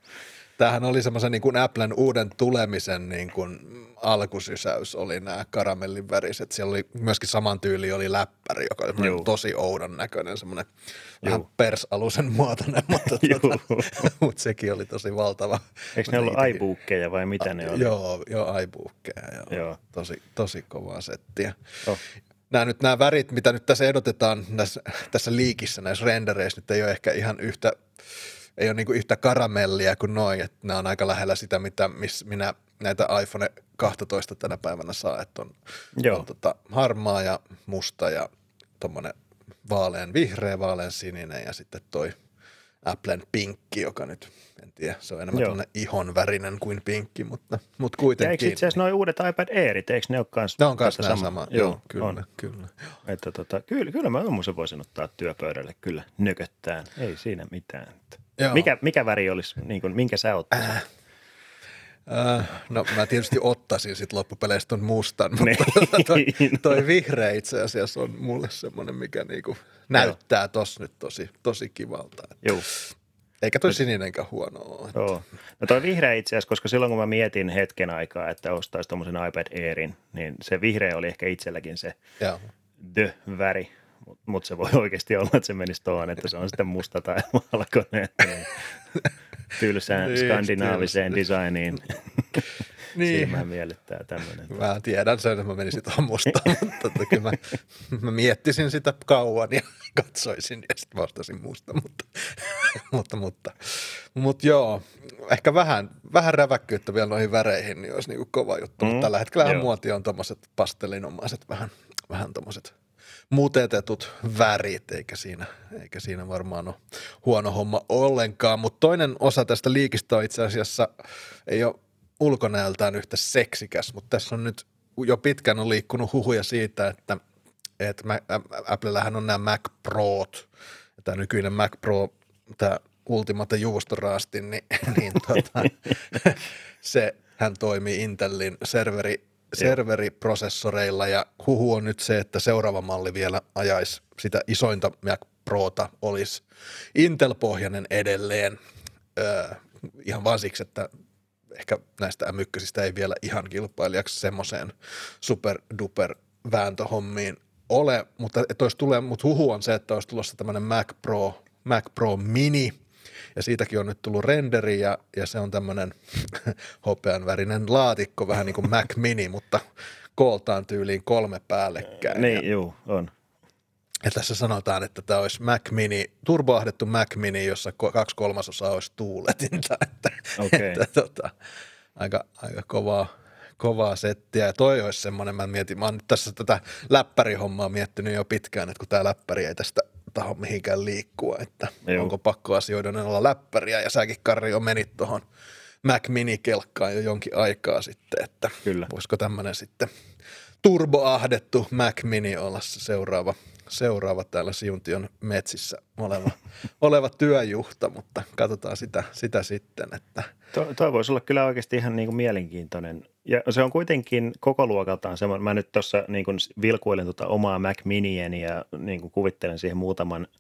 Tämähän oli semmoisen niin kuin Applen uuden tulemisen niin kuin alkusysäys oli nämä karamellin väriset. Siellä oli myöskin saman tyyli oli läppäri, joka oli tosi oudon näköinen, semmoinen vähän persalusen muotoinen, mutta, tuota, mutta sekin oli tosi valtava. Eikö ne ollut iBookkeja vai mitä ne oli? Joo, joo iBookkeja, joo. joo. Tosi, tosi kovaa settiä. Oh nämä, nyt, nämä värit, mitä nyt tässä edotetaan tässä, tässä liikissä, näissä rendereissä, nyt ei ole ehkä ihan yhtä, ei ole niin kuin yhtä karamellia kuin noin, että nämä on aika lähellä sitä, mitä miss, minä näitä iPhone 12 tänä päivänä saa, että on, Joo. on tota, harmaa ja musta ja tuommoinen vaalean vihreä, vaalean sininen ja sitten toi Applen pinkki, joka nyt, en tiedä, se on enemmän tämmöinen ihon värinen kuin pinkki, mutta, mutta kuitenkin. Ja eikö itse asiassa nuo uudet iPad Airit, eikö ne ole kanssa Ne on kanssa sama? sama? Joo, joo kyllä, on. kyllä. Että tota, kyllä, kyllä mä voisin ottaa työpöydälle kyllä nököttään, ei siinä mitään. Mikä, mikä väri olisi, niin kuin, minkä sä ottaisit? Äh, Äh, no mä tietysti ottaisin sitten loppupeleissä ton mustan, mutta niin. toi, toi vihreä itse asiassa on mulle semmoinen, mikä niinku näyttää tos nyt tosi, tosi kivalta. Joo. Eikä toi sininenkään huono ole. Joo. No toi vihreä itse asiassa, koska silloin kun mä mietin hetken aikaa, että ostaisi tuommoisen iPad Airin, niin se vihreä oli ehkä itselläkin se Joo. the-väri, mutta se voi oikeasti olla, että se menisi tuohon, että se on sitten musta tai valkoinen. Niin tylsään niin, skandinaaviseen designiin. niin. Silmään miellyttää tämmöinen. Mä tiedän sen, että mä menisin tuohon mustaan, mutta tota, kyllä mä, mä, miettisin sitä kauan ja katsoisin ja sitten vastasin musta, mutta, mutta, mutta, mutta joo, ehkä vähän, vähän räväkkyyttä vielä noihin väreihin, niin olisi niinku kova juttu, mm. mutta tällä hetkellä muoti on tuommoiset pastelinomaiset vähän, vähän tuommoiset muutetetut värit, eikä siinä, eikä siinä varmaan ole huono homma ollenkaan. Mutta toinen osa tästä liikistä on itse asiassa, ei ole ulkonäöltään yhtä seksikäs, mutta tässä on nyt jo pitkään on liikkunut huhuja siitä, että, että Applellähän on nämä Mac Prot, ja tämä nykyinen Mac Pro, tämä Ultimate juustoraasti, niin, niin tota, se hän toimii Intelin serveri serveriprosessoreilla ja huhu on nyt se, että seuraava malli vielä ajaisi sitä isointa Mac Prota, olisi Intel-pohjainen edelleen, öö, ihan vaan siksi, että ehkä näistä m ei vielä ihan kilpailijaksi semmoiseen super-duper vääntöhommiin ole, mutta, että olisi tulee, mutta huhu on se, että olisi tulossa tämmöinen Mac Pro, Mac Pro Mini, ja siitäkin on nyt tullut renderi ja, ja se on tämmöinen hopean värinen laatikko, vähän niin kuin Mac Mini, mutta kooltaan tyyliin kolme päällekkäin. Niin, juu, on. Ja tässä sanotaan, että tämä olisi Mac Mini, turboahdettu Mac Mini, jossa kaksi kolmasosaa olisi tuuletinta. Että, okay. että tota, aika, aika kovaa, kovaa settiä. Ja toi olisi semmoinen, mä mietin, mä oon nyt tässä tätä läppärihommaa miettinyt jo pitkään, että kun tämä läppäri ei tästä taho mihinkään liikkua, että Joo. onko pakko asioiden olla läppäriä. Ja säkin Karri jo menit tuohon Mac Mini-kelkkaan jo jonkin aikaa sitten, että Kyllä. voisiko tämmöinen sitten turboahdettu Mac Mini olla se seuraava, seuraava täällä Siuntion metsissä oleva, oleva työjuhta, mutta katsotaan sitä, sitä sitten. Että. Tuo, toi voisi olla kyllä oikeasti ihan niin kuin mielenkiintoinen. Ja se on kuitenkin koko luokaltaan semmoinen, mä nyt tuossa niin kuin vilkuilin tuota omaa Mac Minieni ja niin kuin kuvittelen siihen muutaman –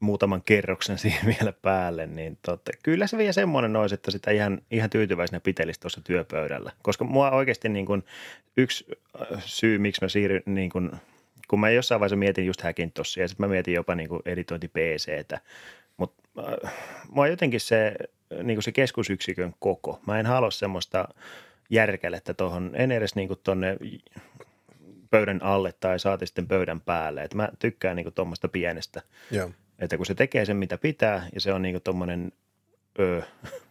muutaman kerroksen siihen vielä päälle, niin totta, kyllä se vielä semmoinen olisi, että sitä ihan, ihan tyytyväisenä pitelisi tuossa työpöydällä. Koska mua oikeasti niin kuin, yksi äh, syy, miksi mä siirryn, niin kuin, kun mä jossain vaiheessa mietin just Hackintossia ja sitten mä mietin jopa niin editointi PCtä, mutta äh, mua jotenkin se, niin kuin se keskusyksikön koko, mä en halua semmoista järkelettä tuohon, en edes niin kuin tonne pöydän alle tai saati sitten pöydän päälle. Et mä tykkään niin tuommoista pienestä. Joo. Että kun se tekee sen, mitä pitää, ja se on niin tuommoinen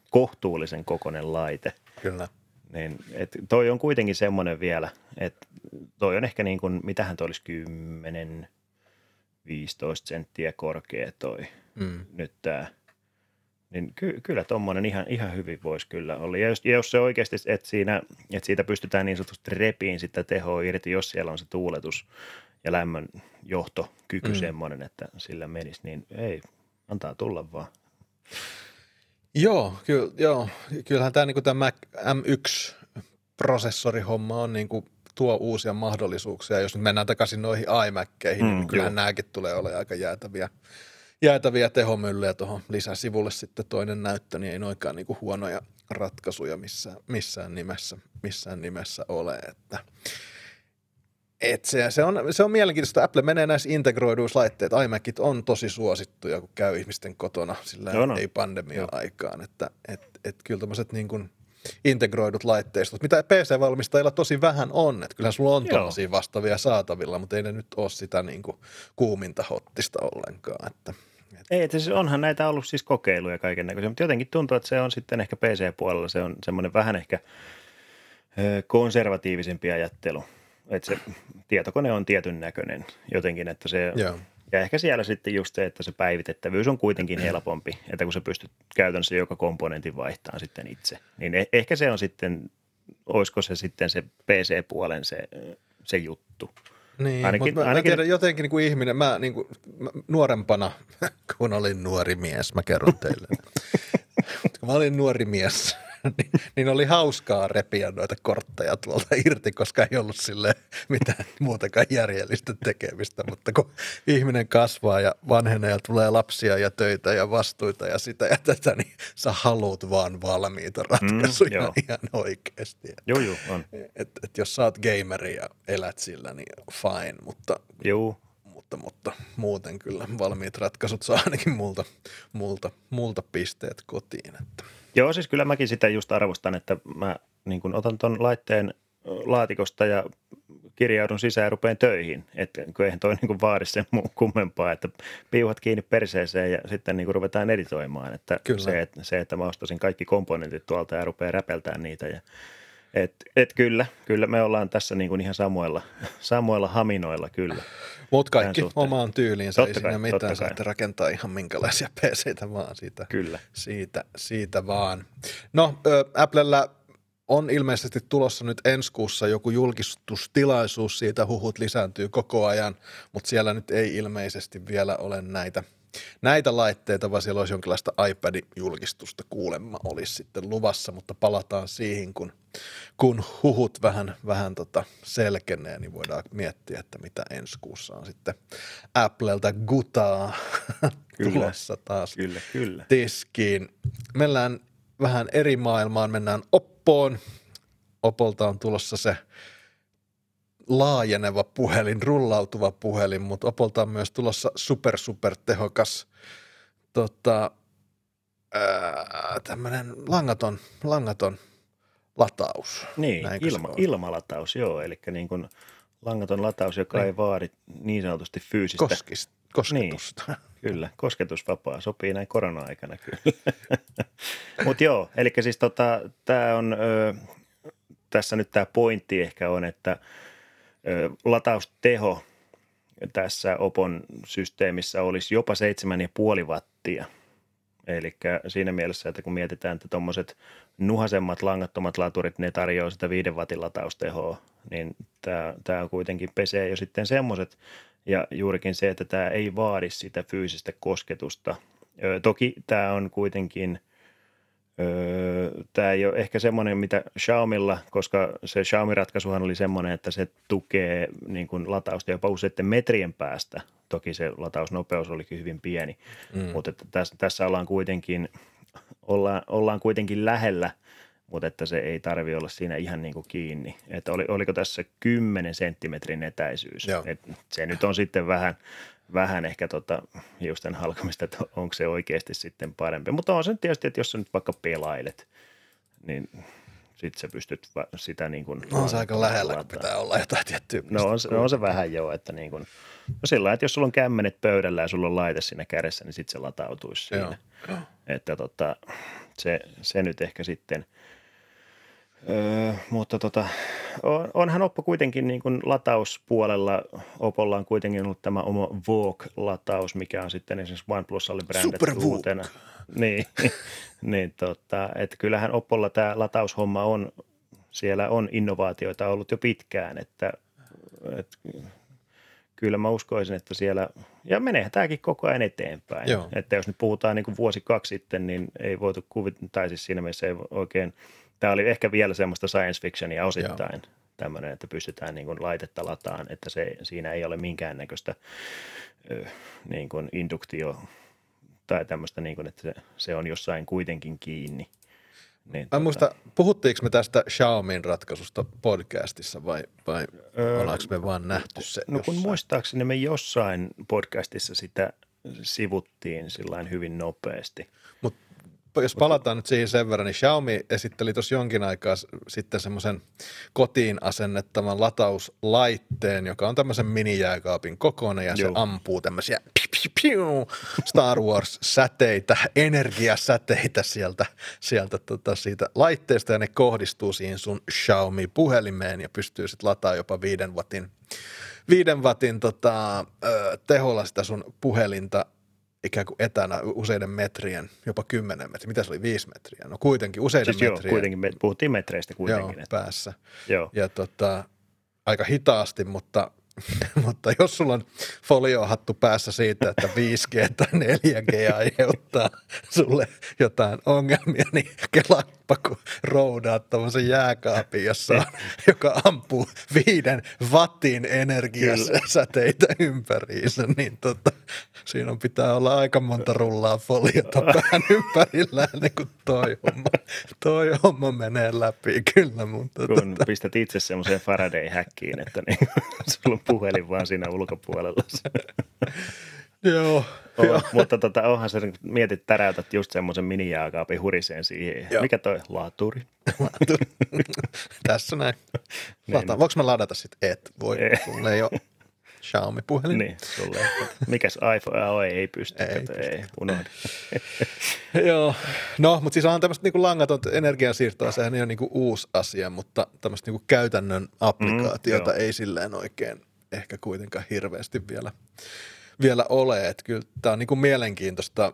kohtuullisen kokoinen laite. Kyllä. Niin, et toi on kuitenkin semmoinen vielä, että toi on ehkä niin kuin, mitähän toi olisi 10, 15 senttiä korkea toi mm. nyt tämä. Niin ky- kyllä tuommoinen ihan, ihan hyvin voisi kyllä olla. Ja jos, ja jos se oikeasti, että, siinä, että siitä pystytään niin sanotusti repiin sitä tehoa irti, jos siellä on se tuuletus ja lämmön johtokyky mm. semmoinen, että sillä menisi, niin ei, antaa tulla vaan. Joo, kyllä, joo. kyllähän tämä, niin tämä M1-prosessorihomma on niin kuin, tuo uusia mahdollisuuksia. Jos nyt mennään takaisin noihin iMackeihin, niin mm, niin kyllähän joo. nämäkin tulee olemaan aika jäätäviä, jäätäviä tehomyllyjä tuohon lisäsivulle sitten toinen näyttö, niin ei noikaan niin kuin huonoja ratkaisuja missään, missään, nimessä, missään nimessä ole. Että, et se, se, on, se on mielenkiintoista. Apple menee näissä integroiduissa laitteissa. iMacit on tosi suosittuja, kun käy ihmisten kotona, sillä no, no. ei pandemia aikaan. Että et, et kyllä tämmöiset niin kuin integroidut laitteistot, mitä PC-valmistajilla tosi vähän on. Että kyllä sulla on tällaisia vastaavia saatavilla, mutta ei ne nyt ole sitä niin kuin kuuminta hottista ollenkaan. Että, ei, että siis onhan näitä ollut siis kokeiluja kaiken näköisiä, mutta jotenkin tuntuu, että se on sitten ehkä PC-puolella, se on semmoinen vähän ehkä konservatiivisempi ajattelu. Että se tietokone on tietyn näköinen jotenkin, että se, Joo. Ja ehkä siellä sitten just se, että se päivitettävyys on kuitenkin helpompi, että kun sä pystyt käytännössä joka komponentin vaihtamaan sitten itse, niin e- ehkä se on sitten, olisiko se sitten se PC-puolen se, se juttu. Niin, ainakin, mutta mä, ainakin... mä tiedän jotenkin niin kuin ihminen, mä, niin kuin, mä nuorempana, kun olin nuori mies, mä kerron teille. kun mä olin nuori mies, niin, niin oli hauskaa repiä noita kortteja tuolta irti, koska ei ollut sille mitään muutakaan järjellistä tekemistä. Mutta kun ihminen kasvaa ja vanhenee ja tulee lapsia ja töitä ja vastuita ja sitä ja tätä, niin sä haluut vaan valmiita mm, ratkaisuja mm, ihan oikeasti. Joo, joo, on. Et, et jos sä oot gameri ja elät sillä, niin fine, mutta Joo, mutta, mutta muuten kyllä valmiit ratkaisut saa ainakin multa, multa, multa pisteet kotiin. Että. Joo, siis kyllä mäkin sitä just arvostan, että mä niin kun otan tuon laitteen laatikosta ja kirjaudun sisään ja rupean töihin. Että eihän toi niin vaadi sen muu kummempaa, että piuhat kiinni perseeseen ja sitten niin ruvetaan editoimaan. Että Kyllä. Se, että, se, että mä ostasin kaikki komponentit tuolta ja rupean räpeltään niitä ja et, et kyllä, kyllä me ollaan tässä niin kuin ihan samoilla, samoilla haminoilla kyllä. Mutta kaikki omaan tyyliinsä, totta ei kai, siinä mitään, saatte rakentaa ihan minkälaisia PCitä vaan siitä, kyllä. siitä, siitä vaan. No, Applella on ilmeisesti tulossa nyt ensi kuussa joku julkistustilaisuus, siitä huhut lisääntyy koko ajan, mutta siellä nyt ei ilmeisesti vielä ole näitä – näitä laitteita, vaan siellä olisi jonkinlaista iPad-julkistusta kuulemma olisi sitten luvassa, mutta palataan siihen, kun, kun huhut vähän, vähän tota selkenee, niin voidaan miettiä, että mitä ensi kuussa on sitten Applelta gutaa kyllä, tulossa taas kyllä, kyllä. tiskiin. Mennään vähän eri maailmaan, mennään Oppoon. Opolta on tulossa se laajeneva puhelin, rullautuva puhelin, mutta Opolta on myös tulossa super, super tehokas tota, tämmöinen langaton, langaton lataus. Niin, ilma, ilmalataus, joo, eli niin kuin langaton lataus, joka niin. ei vaadi niin sanotusti fyysistä. Koskis, kosketusta. Niin, kyllä, kosketusvapaa, sopii näin korona-aikana kyllä. Mutta joo, eli siis tota, tämä on, ö, tässä nyt tämä pointti ehkä on, että – latausteho tässä Opon systeemissä olisi jopa 7,5 wattia. Eli siinä mielessä, että kun mietitään, että tuommoiset nuhasemmat langattomat laturit, ne tarjoaa sitä 5 watin lataustehoa, niin tämä, tämä kuitenkin pesee jo sitten semmoiset. Ja juurikin se, että tämä ei vaadi sitä fyysistä kosketusta. Toki tämä on kuitenkin – tämä ei ole ehkä semmoinen, mitä Xiaomilla, koska se Xiaomi-ratkaisuhan oli semmoinen, että se tukee niin kuin latausta jopa useiden metrien päästä. Toki se latausnopeus olikin hyvin pieni, mm. mutta että tässä, tässä ollaan kuitenkin, ollaan, ollaan kuitenkin lähellä, mutta että se ei tarvi olla siinä ihan niin kuin kiinni. Että oli, oliko tässä 10 senttimetrin etäisyys. Et se nyt on sitten vähän, vähän ehkä tota hiusten halkomista, että onko se oikeasti sitten parempi. Mutta on se tietysti, että jos sä nyt vaikka pelailet, niin sitten sä pystyt sitä niin kuin... No on se aika lähellä, kun pitää olla jotain tiettyä. No on, se, on se vähän joo, että niin kuin, no sillä että jos sulla on kämmenet pöydällä ja sulla on laite siinä kädessä, niin sitten se latautuisi siinä. Joo. Että tota, se, se nyt ehkä sitten – Öö, mutta tota, on, onhan Oppo kuitenkin niin kuin latauspuolella, Opolla on kuitenkin ollut tämä oma Vogue-lataus, mikä on sitten esimerkiksi OnePlusalle brändetty uutena. Niin, niin tota, että kyllähän Oppolla tämä lataushomma on, siellä on innovaatioita ollut jo pitkään, että, että kyllä mä uskoisin, että siellä, ja meneehän tämäkin koko ajan eteenpäin. Joo. Että jos nyt puhutaan niin kuin vuosi kaksi sitten, niin ei voitu kuvitella, tai siis siinä mielessä ei oikein, tämä oli ehkä vielä semmoista science fictionia osittain, Joo. tämmöinen, että pystytään niin kuin laitetta lataan, että se, siinä ei ole minkäännäköistä niin kuin induktio tai tämmöistä, niin kuin, että se, se on jossain kuitenkin kiinni. Niin, Mä tota... muista, puhuttiinko me tästä Xiaomin ratkaisusta podcastissa vai, vai öö, ollaanko me vaan nähty se No kun jossain? muistaakseni me jossain podcastissa sitä sivuttiin sillä hyvin nopeasti. Mutta jos palataan nyt siihen sen verran, niin Xiaomi esitteli tuossa jonkin aikaa sitten semmoisen kotiin asennettavan latauslaitteen, joka on tämmöisen minijääkaapin kokoinen ja Joo. se ampuu tämmöisiä Star Wars-säteitä, energiasäteitä sieltä, sieltä tota siitä laitteesta ja ne kohdistuu siihen sun Xiaomi-puhelimeen ja pystyy sitten lataamaan jopa viiden watin, viiden watin tota, teholla sitä sun puhelinta ikään kuin etänä useiden metrien, jopa kymmenen metriä. Mitä se oli, viisi metriä? No kuitenkin useiden siis metrien. Joo, kuitenkin, me puhuttiin metreistä kuitenkin. Joo, että. päässä. Joo. Ja tota, aika hitaasti, mutta mutta jos sulla on foliohattu päässä siitä, että 5G tai 4G aiheuttaa sulle jotain ongelmia, niin kelaappa kun roudaat tuommoisen jääkaapin, jossa on, joka ampuu viiden wattin energiasäteitä ympäriinsä, niin tota, siinä on pitää olla aika monta rullaa foliota pään ympärillä ennen kuin toi homma, toi homma menee läpi kyllä. Mutta kun tota... pistät itse semmoiseen Faraday-häkkiin, että niin, sulla on puhelin vaan siinä ulkopuolella. Joo. On, mutta tota, onhan se, mietit, täräytät just semmoisen minijääkaapin huriseen siihen. Joo. Mikä toi? Laaturi. Laaturi. Tässä näin. Lata, niin. Voinko mä ladata sitten? Et voi. Ei. Sulle ei ole Xiaomi-puhelin. Niin, sulle. Mikäs iPhone? Oh, ei pysty. Ei, pysty. ei unohda. Joo, no, mutta siis on tämmöistä niinku langatonta energiansiirtoa, sehän ei ole niinku uusi asia, mutta tämmöistä niinku käytännön applikaatiota mm, ei silleen oikein ehkä kuitenkaan hirveästi vielä, vielä ole. Että kyllä tämä on niinku mielenkiintoista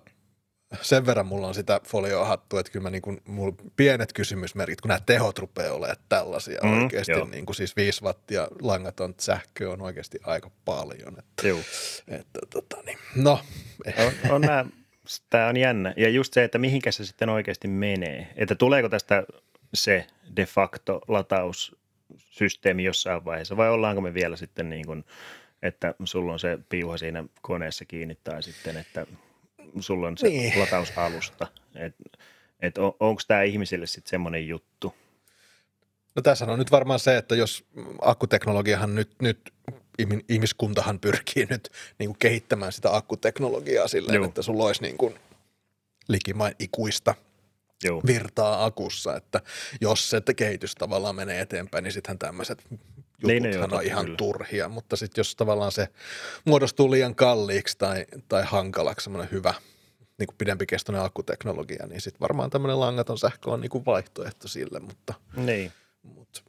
sen verran mulla on sitä folioa hattu, että kyllä mä niin kuin, mulla pienet kysymysmerkit, kun nämä tehot rupeaa olemaan tällaisia mm, oikeasti, niin kuin siis 5 wattia langaton sähkö on oikeasti aika paljon. Että, Joo. Että, tota, niin, no. On, on nämä, tämä on jännä. Ja just se, että mihinkä se sitten oikeasti menee. Että tuleeko tästä se de facto lataussysteemi jossain vaiheessa vai ollaanko me vielä sitten niin kuin, että sulla on se piuha siinä koneessa kiinni tai sitten, että – sulla on se niin. latausalusta. Et, et on, onko tämä ihmisille sitten semmoinen juttu? No tässä on nyt varmaan se, että jos akkuteknologiahan nyt, nyt ihmiskuntahan pyrkii nyt niin kuin kehittämään sitä akkuteknologiaa silleen, Joo. että sulla olisi niin kuin likimain ikuista Joo. virtaa akussa, että jos se kehitys tavallaan menee eteenpäin, niin sittenhän tämmöiset jututhan niin, on ihan kyllä. turhia, mutta sitten jos tavallaan se muodostuu liian kalliiksi tai, tai hankalaksi semmoinen hyvä niin kuin pidempikestoinen akkuteknologia, niin sitten varmaan tämmöinen langaton sähkö on niin kuin vaihtoehto sille, mutta, niin. mutta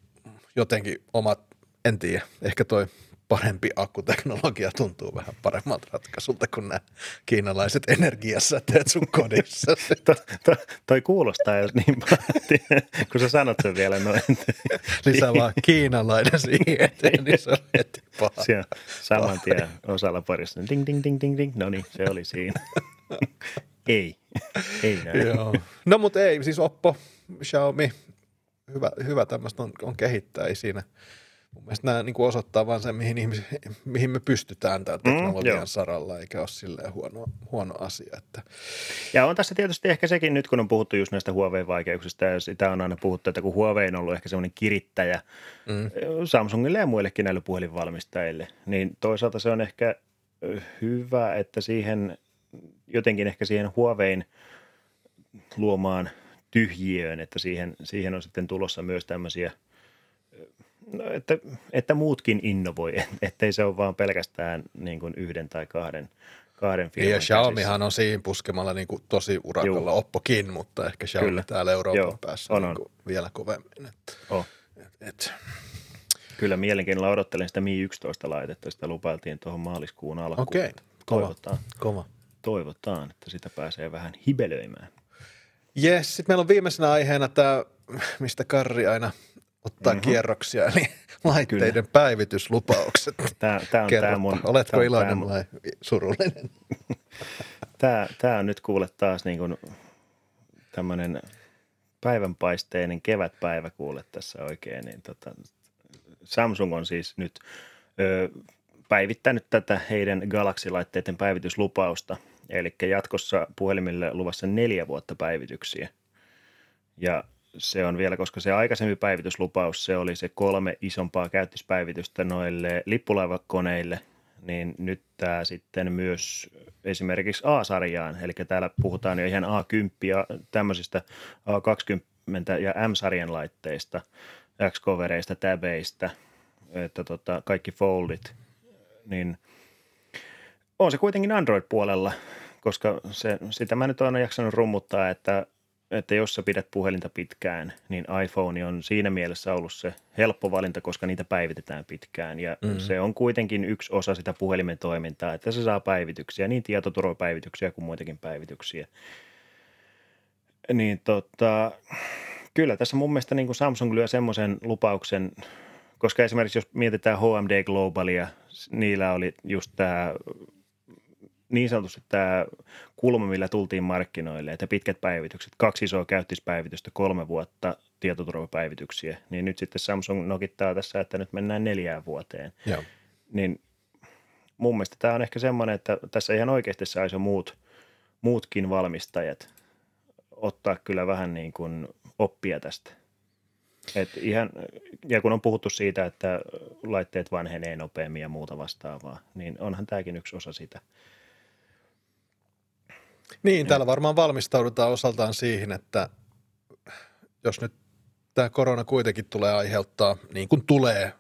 jotenkin omat, en tiedä, ehkä toi parempi akkuteknologia tuntuu vähän paremmalta ratkaisulta kuin nämä kiinalaiset energiasäteet sun kodissa. to, to, toi kuulostaa jos niin paljon, kun sä sanot sen vielä noin. Lisää vaan kiinalainen siihen eteen, niin se on heti paha. Siellä saman tien osalla parissa, ding, ding, ding, ding, ding. No niin, se oli siinä. ei, ei näin. Joo. No mutta ei, siis Oppo, Xiaomi, hyvä, hyvä tämmöistä on, on kehittää, ei siinä – mun mielestä nämä niin kuin osoittaa vain sen, mihin, ihmis, mihin me pystytään tällä mm, teknologian mm, saralla, eikä ole silleen huono, huono asia. Että. Ja on tässä tietysti ehkä sekin nyt, kun on puhuttu just näistä Huawei-vaikeuksista, ja sitä on aina puhuttu, että kun Huawei on ollut ehkä semmoinen kirittäjä mm. Samsungille ja muillekin näille puhelinvalmistajille, niin toisaalta se on ehkä hyvä, että siihen jotenkin ehkä siihen Huawein luomaan tyhjiöön, että siihen, siihen on sitten tulossa myös tämmöisiä – No, että, että muutkin innovoi, ettei se ole vaan pelkästään niin kuin yhden tai kahden, kahden firman Ja Xiaomihan on siinä puskemalla niin kuin tosi urakalla, Juu. Oppokin, mutta ehkä Xiaomi Kyllä. täällä Euroopan Joo. päässä on, niin kuin on. vielä kovemmin. Että, oh. et, et. Kyllä mielenkiinnolla odottelen sitä Mi 11 laitetta, sitä lupailtiin tuohon maaliskuun alkuun. Okei, okay. kova. Toivotaan, kova. Toivotaan, että sitä pääsee vähän hibelöimään. Jes, sitten meillä on viimeisenä aiheena tämä, mistä Karri aina – ottaa mm-hmm. kierroksia, eli laitteiden Kyllä. päivityslupaukset. Tämä, tämä on tämä mun... Oletko tämä iloinen tämä, vai surullinen? Tämä, tämä on nyt kuule taas niin kuin tämmöinen päivänpaisteinen kevätpäivä kuule tässä oikein. Niin tota, Samsung on siis nyt ö, päivittänyt tätä heidän Galaxy-laitteiden päivityslupausta. Eli jatkossa puhelimille luvassa neljä vuotta päivityksiä. Ja se on vielä, koska se aikaisempi päivityslupaus, se oli se kolme isompaa käyttöspäivitystä noille lippulaivakoneille, niin nyt tämä sitten myös esimerkiksi A-sarjaan, eli täällä puhutaan jo ihan A10 ja tämmöisistä A20 ja M-sarjan laitteista, X-covereista, täbeistä, että tota, kaikki foldit, niin on se kuitenkin Android-puolella, koska se, sitä mä nyt olen jaksanut rummuttaa, että että jos sä pidät puhelinta pitkään, niin iPhone on siinä mielessä ollut se helppo valinta, koska niitä päivitetään pitkään. Ja mm. se on kuitenkin yksi osa sitä puhelimen toimintaa, että se saa päivityksiä, niin tietoturvapäivityksiä kuin muitakin päivityksiä. Niin tota, kyllä tässä mun mielestä niin kuin Samsung lyö semmoisen lupauksen, koska esimerkiksi jos mietitään HMD Globalia, niillä oli just tämä niin sanotusti tämä kulma, millä tultiin markkinoille, että pitkät päivitykset, kaksi isoa käyttispäivitystä, kolme vuotta tietoturvapäivityksiä, niin nyt sitten Samsung nokittaa tässä, että nyt mennään neljään vuoteen. Joo. Niin mun mielestä tämä on ehkä semmoinen, että tässä ihan oikeasti saisi muut, muutkin valmistajat ottaa kyllä vähän niin kuin oppia tästä. Et ihan, ja kun on puhuttu siitä, että laitteet vanhenee nopeammin ja muuta vastaavaa, niin onhan tämäkin yksi osa sitä. Niin, täällä varmaan valmistaudutaan osaltaan siihen, että jos nyt tämä korona kuitenkin tulee aiheuttaa, niin kuin tulee,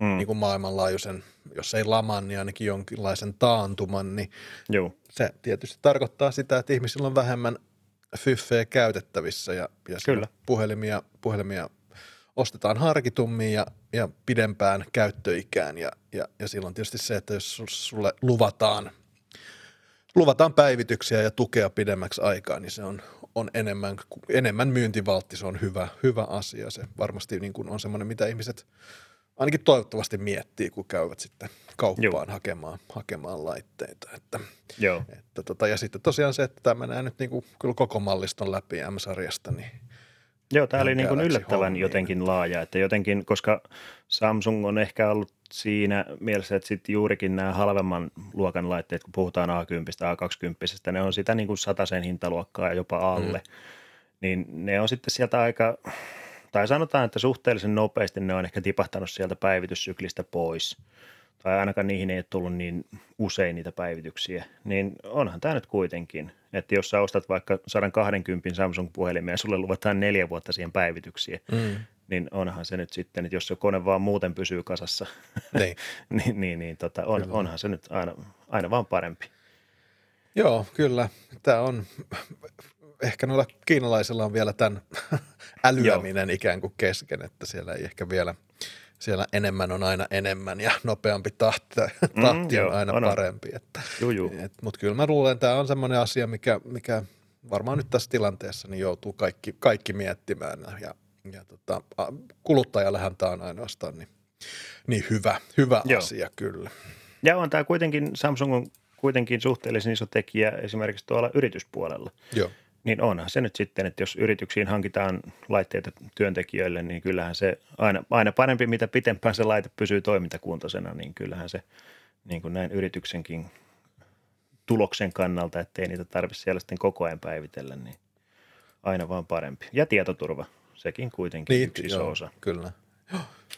mm. niin kuin maailmanlaajuisen, jos ei laman, niin ainakin jonkinlaisen taantuman, niin Joo. se tietysti tarkoittaa sitä, että ihmisillä on vähemmän fyffeä käytettävissä ja, ja Kyllä. Puhelimia, puhelimia ostetaan harkitummin ja, ja pidempään käyttöikään ja, ja, ja silloin tietysti se, että jos sulle luvataan – luvataan päivityksiä ja tukea pidemmäksi aikaa, niin se on, on enemmän, enemmän myyntivaltti, se on hyvä, hyvä asia. Se varmasti niin kuin on semmoinen, mitä ihmiset ainakin toivottavasti miettii, kun käyvät sitten kauppaan hakemaan, hakemaan laitteita. Että, Joo. Että tota, ja sitten tosiaan se, että tämä menee nyt niin kuin, kyllä koko malliston läpi M-sarjasta, niin Joo, tämä oli niin kuin yllättävän jotenkin laaja, että jotenkin, koska Samsung on ehkä ollut siinä mielessä, että sitten juurikin nämä halvemman luokan laitteet, kun puhutaan A10, A20, ne on sitä niin kuin sen hintaluokkaa ja jopa alle, mm. niin ne on sitten sieltä aika, tai sanotaan, että suhteellisen nopeasti ne on ehkä tipahtanut sieltä päivityssyklistä pois, tai ainakaan niihin ei ole tullut niin usein niitä päivityksiä, niin onhan tämä nyt kuitenkin, että jos sä ostat vaikka 120 Samsung-puhelimia ja sulle luvataan neljä vuotta siihen päivityksiä, mm niin onhan se nyt sitten, että jos se kone vaan muuten pysyy kasassa, niin, niin, niin, niin tota, on, onhan se nyt aina, aina vaan parempi. Joo, kyllä. Tämä on, ehkä noilla kiinalaisilla on vielä tämän älyäminen Joo. ikään kuin kesken, että siellä ei ehkä vielä, siellä enemmän on aina enemmän ja nopeampi tahti, mm, tahti mm, on aina on, parempi. Että, et, Mutta kyllä mä luulen, että tämä on semmoinen asia, mikä, mikä varmaan nyt tässä tilanteessa niin joutuu kaikki, kaikki miettimään ja ja tota, kuluttajallehan tämä on ainoastaan niin, niin hyvä, hyvä asia kyllä. Ja on tämä kuitenkin, Samsung on kuitenkin suhteellisen iso tekijä esimerkiksi tuolla yrityspuolella. Joo. Niin onhan se nyt sitten, että jos yrityksiin hankitaan laitteita työntekijöille, niin kyllähän se aina, aina parempi, mitä pitempään se laite pysyy toimintakuntoisena, niin kyllähän se niin kuin näin yrityksenkin tuloksen kannalta, ettei niitä tarvitse siellä sitten koko ajan päivitellä, niin aina vaan parempi. Ja tietoturva sekin kuitenkin niin, yksi iso joo, osa. Kyllä.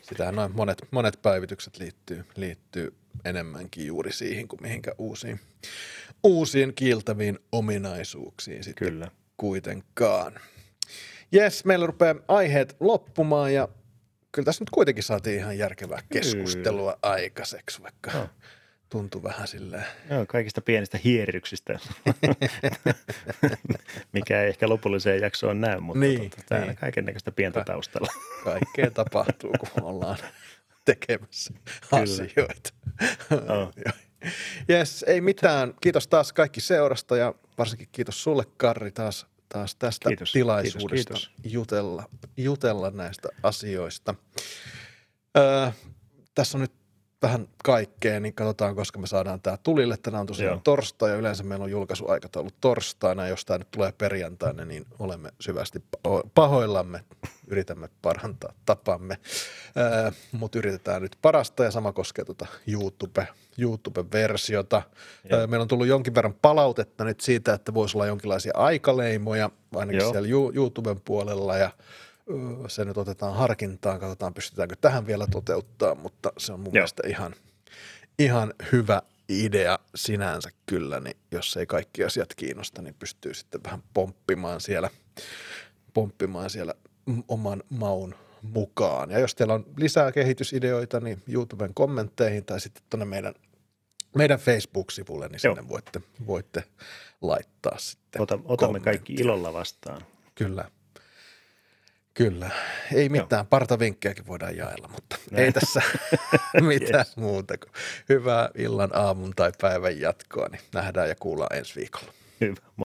Sitähän noin monet, monet päivitykset liittyy, liittyy enemmänkin juuri siihen kuin mihinkä uusiin, uusiin kiiltäviin ominaisuuksiin sitten kyllä. kuitenkaan. Jes, meillä rupeaa aiheet loppumaan ja kyllä tässä nyt kuitenkin saatiin ihan järkevää keskustelua kyllä. aikaiseksi, vaikka no tuntui vähän silleen. Joo, kaikista pienistä hierryksistä, mikä ei ehkä lopulliseen jaksoon näy, mutta niin, tota, täällä niin. kaiken näköistä pientä Ka- taustalla. Kaikkea tapahtuu, kun ollaan tekemässä Kyllä. asioita. Oh. Jes, ei mitään. Kiitos taas kaikki seurasta ja varsinkin kiitos sulle Karri taas taas tästä Kiitos, tilaisuudesta kiitos, Jutella, jutella näistä asioista. Öö, tässä on nyt vähän kaikkea, niin katsotaan, koska me saadaan tämä tulille. Tänään on tosiaan Joo. torstai ja yleensä meillä on julkaisuaikataulu torstaina. Jos tämä nyt tulee perjantaina, niin olemme syvästi paho- pahoillamme. Yritämme parantaa tapamme, öö, mutta yritetään nyt parasta ja sama koskee tuota YouTube, YouTube-versiota. Öö, meillä on tullut jonkin verran palautetta nyt siitä, että voisi olla jonkinlaisia aikaleimoja, ainakin Joo. siellä YouTuben puolella ja se nyt otetaan harkintaan, katsotaan pystytäänkö tähän vielä toteuttaa, mutta se on mun Joo. mielestä ihan, ihan hyvä idea sinänsä kyllä, niin jos ei kaikki asiat kiinnosta, niin pystyy sitten vähän pomppimaan siellä, pomppimaan siellä oman maun mukaan. Ja jos teillä on lisää kehitysideoita, niin YouTuben kommentteihin tai sitten tuonne meidän, meidän Facebook-sivulle, niin Joo. sinne voitte, voitte laittaa sitten Ota, otamme kaikki ilolla vastaan. Kyllä. Kyllä. Ei mitään, partavinkkejäkin voidaan jaella, mutta Näin. ei tässä mitään Yes. muuta kuin hyvää illan, aamun tai päivän jatkoa, niin nähdään ja kuullaan ensi viikolla. Hyvä.